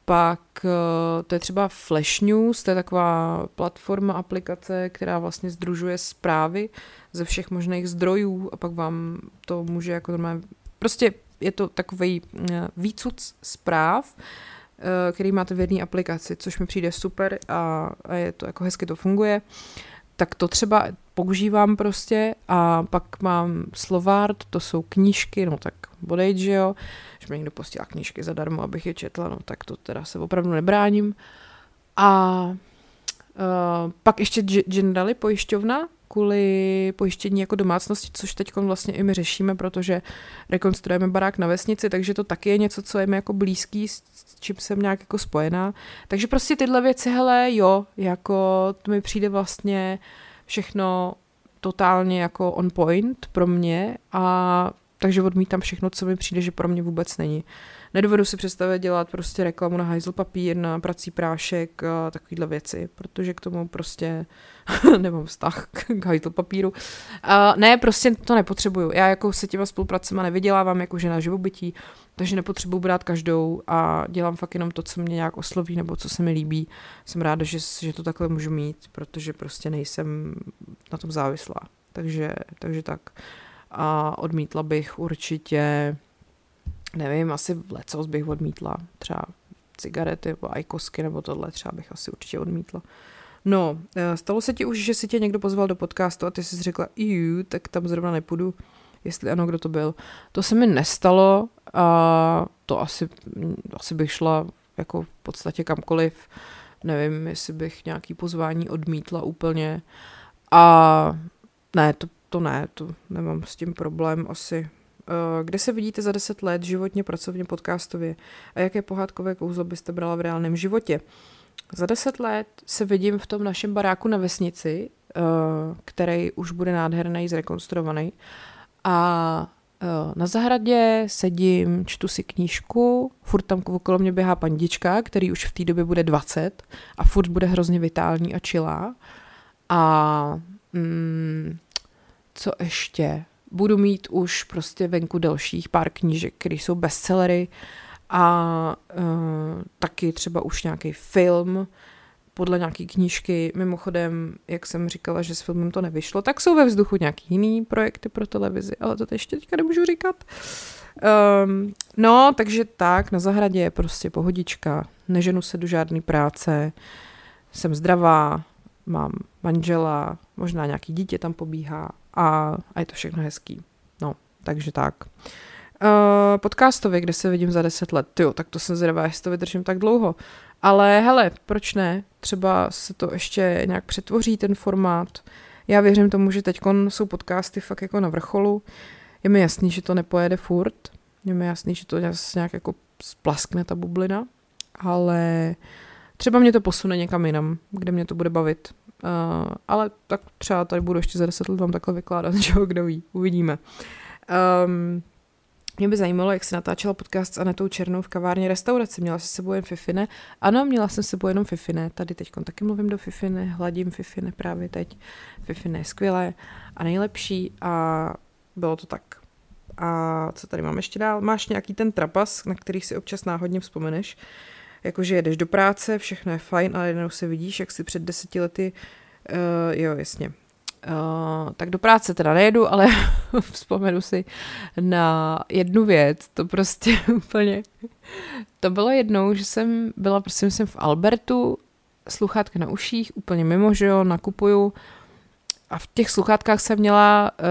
Pak eh, to je třeba Flash News, to je taková platforma, aplikace, která vlastně združuje zprávy ze všech možných zdrojů a pak vám to může jako normálně... Prostě je to takový eh, výcuc zpráv, eh, který máte v jedné aplikaci, což mi přijde super a, a je to jako hezky to funguje. Tak to třeba používám prostě a pak mám Slovart, to jsou knížky, no tak bodejť, že jo, že mi někdo posílá knížky zadarmo, abych je četla, no tak to teda se opravdu nebráním. A uh, pak ještě Generali pojišťovna, kvůli pojištění jako domácnosti, což teď vlastně i my řešíme, protože rekonstruujeme barák na vesnici, takže to taky je něco, co je mi jako blízký, s čím jsem nějak jako spojená. Takže prostě tyhle věci, hele, jo, jako to mi přijde vlastně všechno totálně jako on point pro mě a takže odmítám všechno, co mi přijde, že pro mě vůbec není. Nedovedu si představit dělat prostě reklamu na hajzl papír, na prací prášek a takovéhle věci, protože k tomu prostě (laughs) nemám vztah k hajzl papíru. A ne, prostě to nepotřebuju. Já jako se těma spolupracema nevydělávám jako žena živobytí, takže nepotřebuji brát každou a dělám fakt jenom to, co mě nějak osloví nebo co se mi líbí. Jsem ráda, že, že to takhle můžu mít, protože prostě nejsem na tom závislá. Takže, takže tak. A odmítla bych určitě nevím, asi lecos bych odmítla. Třeba cigarety nebo ajkosky nebo tohle třeba bych asi určitě odmítla. No, eh, stalo se ti už, že si tě někdo pozval do podcastu a ty jsi řekla, iu, tak tam zrovna nepůjdu. Jestli ano, kdo to byl. To se mi nestalo a to asi, asi bych šla jako v podstatě kamkoliv. Nevím, jestli bych nějaký pozvání odmítla úplně. A ne, to, to ne, to nemám s tím problém asi. Eh, kde se vidíte za 10 let životně, pracovně, podcastově a jaké pohádkové kouzlo byste brala v reálném životě? Za 10 let se vidím v tom našem baráku na vesnici, eh, který už bude nádherný, zrekonstruovaný. A eh, na zahradě sedím, čtu si knížku, furt tam okolo mě běhá pandička, který už v té době bude 20 a furt bude hrozně vitální a čilá. A mm, co ještě? budu mít už prostě venku dalších pár knížek, které jsou bestsellery a uh, taky třeba už nějaký film podle nějaký knížky. Mimochodem, jak jsem říkala, že s filmem to nevyšlo, tak jsou ve vzduchu nějaký jiný projekty pro televizi, ale to ještě teďka nemůžu říkat. Um, no, takže tak, na zahradě je prostě pohodička, neženu se do žádné práce, jsem zdravá, mám manžela, možná nějaký dítě tam pobíhá a, a je to všechno hezký. No, takže tak. Uh, podcastově, kde se vidím za deset let. Jo, tak to jsem zvědavá, jestli to vydržím tak dlouho. Ale hele, proč ne? Třeba se to ještě nějak přetvoří ten formát. Já věřím tomu, že teď jsou podcasty fakt jako na vrcholu. Je mi jasný, že to nepojede furt. Je mi jasný, že to nějak jako splaskne ta bublina. Ale třeba mě to posune někam jinam, kde mě to bude bavit. Uh, ale tak třeba tady budu ještě za deset let vám takhle vykládat, (laughs) že kdo ví, uvidíme. Um, mě by zajímalo, jak se natáčela podcast s Anetou Černou v kavárně restaurace. Měla jsi sebou jen Fifine? Ano, měla jsem sebou jenom Fifine. Tady teď taky mluvím do Fifine, hladím Fifine právě teď. Fifine je skvělé a nejlepší a bylo to tak. A co tady mám ještě dál? Máš nějaký ten trapas, na který si občas náhodně vzpomeneš? Jakože jedeš do práce, všechno je fajn, ale jednou se vidíš, jak si před deseti lety, uh, jo, jasně, Uh, tak do práce teda nejedu, ale (laughs) vzpomenu si na jednu věc, to prostě (laughs) úplně, to bylo jednou, že jsem byla, prosím, jsem v Albertu, sluchátka na uších, úplně mimo, že jo, nakupuju. A v těch sluchátkách jsem měla uh,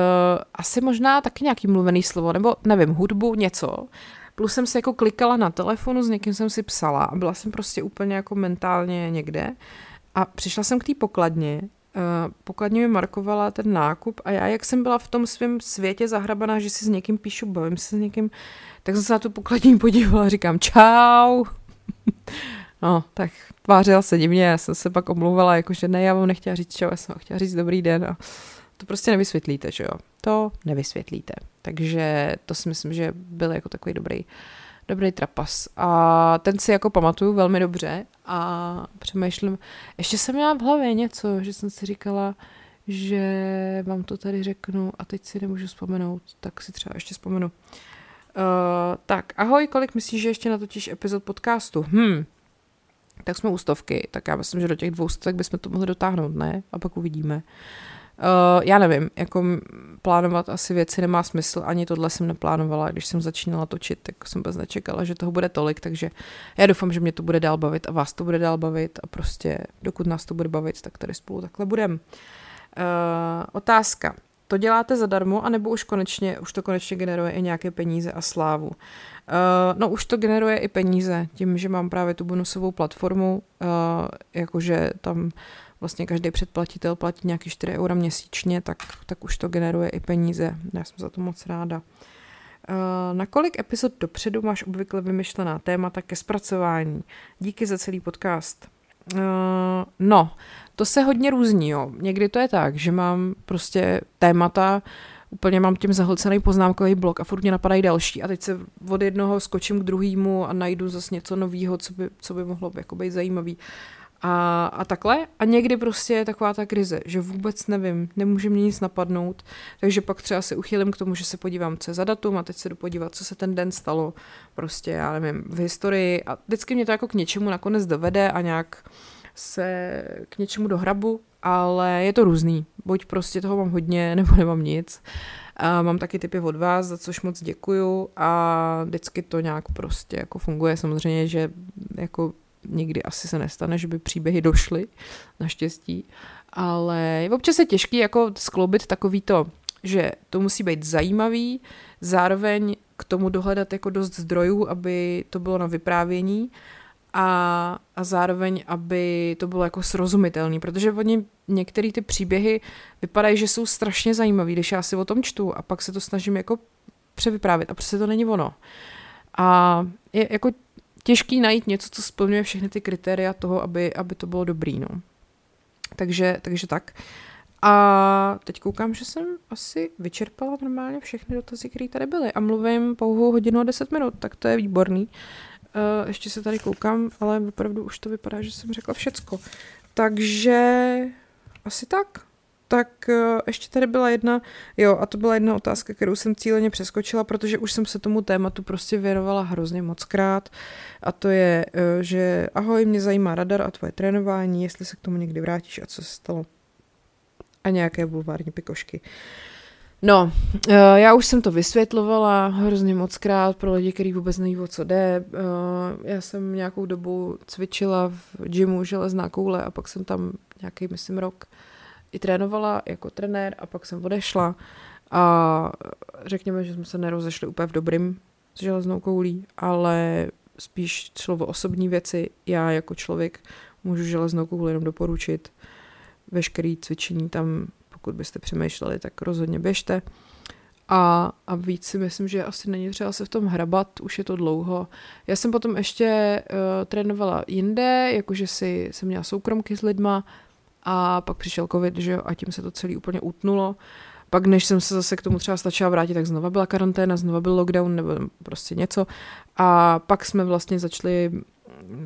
asi možná taky nějaký mluvený slovo, nebo nevím, hudbu, něco Plus jsem se jako klikala na telefonu, s někým jsem si psala a byla jsem prostě úplně jako mentálně někde. A přišla jsem k té pokladně, Uh, pokladně mi markovala ten nákup a já, jak jsem byla v tom svém světě zahrabaná, že si s někým píšu, bavím se s někým, tak jsem se na tu pokladní (laughs) podívala a říkám čau. (laughs) no, tak tvářila se divně, já jsem se pak omlouvala, jakože ne, já vám nechtěla říct čau, já jsem chtěla říct dobrý den a to prostě nevysvětlíte, že jo. To nevysvětlíte. Takže to si myslím, že byl jako takový dobrý, dobrý trapas. A ten si jako pamatuju velmi dobře a přemýšlím, ještě jsem měla v hlavě něco, že jsem si říkala, že vám to tady řeknu a teď si nemůžu vzpomenout, tak si třeba ještě vzpomenu. Uh, tak, ahoj, kolik myslíš, že ještě natočíš epizod podcastu? Hm, tak jsme u stovky, tak já myslím, že do těch dvou stovek bychom to mohli dotáhnout, ne? A pak uvidíme. Uh, Uh, já nevím, jako plánovat asi věci nemá smysl, ani tohle jsem neplánovala, když jsem začínala točit, tak jsem vůbec nečekala, že toho bude tolik, takže já doufám, že mě to bude dál bavit a vás to bude dál bavit a prostě dokud nás to bude bavit, tak tady spolu takhle budem. Uh, otázka. To děláte zadarmo, anebo už konečně, už to konečně generuje i nějaké peníze a slávu? Uh, no už to generuje i peníze, tím, že mám právě tu bonusovou platformu, uh, jakože tam vlastně každý předplatitel platí nějaký 4 eura měsíčně, tak, tak už to generuje i peníze. Já jsem za to moc ráda. Uh, na kolik epizod dopředu máš obvykle vymyšlená témata ke zpracování? Díky za celý podcast. Uh, no, to se hodně různí, jo. Někdy to je tak, že mám prostě témata, úplně mám tím zahlcený poznámkový blok a furt mě napadají další a teď se od jednoho skočím k druhému a najdu zase něco nového, co by, co by mohlo jako být zajímavý. A, a takhle. A někdy prostě je taková ta krize, že vůbec nevím, nemůže mě nic napadnout, takže pak třeba se uchylím k tomu, že se podívám, co je za datum a teď se jdu podívat, co se ten den stalo, prostě já nevím, v historii a vždycky mě to jako k něčemu nakonec dovede a nějak se k něčemu dohrabu, ale je to různý. Buď prostě toho mám hodně, (laughs) nebo nemám nic. A mám taky typy od vás, za což moc děkuju a vždycky to nějak prostě jako funguje. Samozřejmě, že jako nikdy asi se nestane, že by příběhy došly, naštěstí, ale občas je těžký jako skloubit takový to, že to musí být zajímavý, zároveň k tomu dohledat jako dost zdrojů, aby to bylo na vyprávění a, a zároveň, aby to bylo jako srozumitelný, protože oni některé ty příběhy vypadají, že jsou strašně zajímavý, když já si o tom čtu a pak se to snažím jako převyprávět. A prostě to není ono. A je jako těžký najít něco, co splňuje všechny ty kritéria toho, aby, aby to bylo dobrý, no. Takže, takže tak. A teď koukám, že jsem asi vyčerpala normálně všechny dotazy, které tady byly a mluvím pouhou hodinu a deset minut, tak to je výborný. Uh, ještě se tady koukám, ale opravdu už to vypadá, že jsem řekla všecko. Takže asi tak. Tak uh, ještě tady byla jedna, jo, a to byla jedna otázka, kterou jsem cíleně přeskočila, protože už jsem se tomu tématu prostě věnovala hrozně moc krát. A to je, uh, že ahoj, mě zajímá radar a tvoje trénování, jestli se k tomu někdy vrátíš a co se stalo. A nějaké bulvární pikošky. No, uh, já už jsem to vysvětlovala hrozně moc krát pro lidi, kteří vůbec neví, o co jde. Já jsem nějakou dobu cvičila v gymu železná koule a pak jsem tam nějaký, myslím, rok i trénovala jako trenér a pak jsem odešla a řekněme, že jsme se nerozešli úplně v dobrým s železnou koulí, ale spíš šlo o osobní věci. Já jako člověk můžu železnou kouli jenom doporučit. Veškerý cvičení tam pokud byste přemýšleli, tak rozhodně běžte. A, a víc si myslím, že asi není třeba se v tom hrabat, už je to dlouho. Já jsem potom ještě uh, trénovala jinde, jakože si jsem měla soukromky s lidma a pak přišel covid, že jo, a tím se to celé úplně utnulo. Pak, než jsem se zase k tomu třeba stačila vrátit, tak znova byla karanténa, znova byl lockdown nebo prostě něco. A pak jsme vlastně začali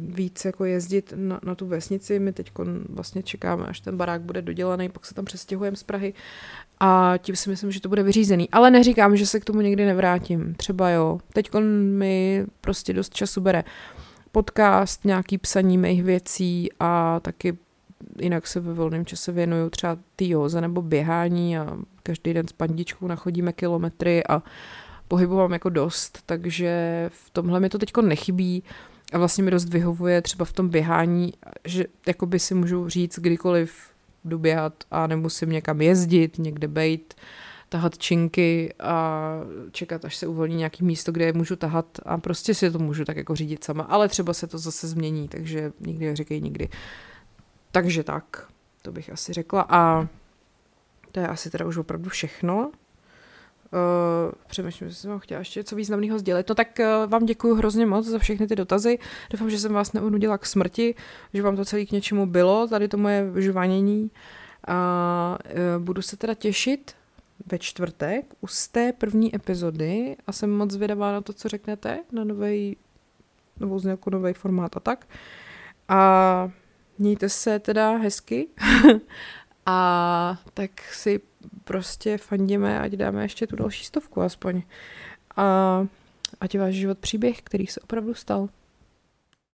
víc jako jezdit na, na tu vesnici. My teď vlastně čekáme, až ten barák bude dodělaný, pak se tam přestěhujeme z Prahy a tím si myslím, že to bude vyřízený. Ale neříkám, že se k tomu někdy nevrátím. Třeba jo. Teď mi prostě dost času bere podcast, nějaký psaní mých věcí a taky jinak se ve volném čase věnuju třeba ty józe nebo běhání a každý den s pandičkou nachodíme kilometry a pohybovám jako dost, takže v tomhle mi to teď nechybí. A vlastně mi dost vyhovuje třeba v tom běhání, že jakoby si můžu říct kdykoliv jdu běhat a nemusím někam jezdit, někde bejt, tahat činky a čekat, až se uvolní nějaký místo, kde je můžu tahat a prostě si to můžu tak jako řídit sama, ale třeba se to zase změní, takže nikdy říkej nikdy. Takže tak, to bych asi řekla a to je asi teda už opravdu všechno. Uh, přemýšlím, že jsem chtěla ještě něco významného sdělit. No tak uh, vám děkuji hrozně moc za všechny ty dotazy. Doufám, že jsem vás neunudila k smrti, že vám to celý k něčemu bylo, tady to moje vyžvánění. A uh, budu se teda těšit ve čtvrtek u z té první epizody a jsem moc zvědavá na to, co řeknete, na nový, novou znělku, nový formát a tak. A mějte se teda hezky (laughs) a tak si prostě fandíme, ať dáme ještě tu další stovku aspoň. A ať váš život příběh, který se opravdu stal.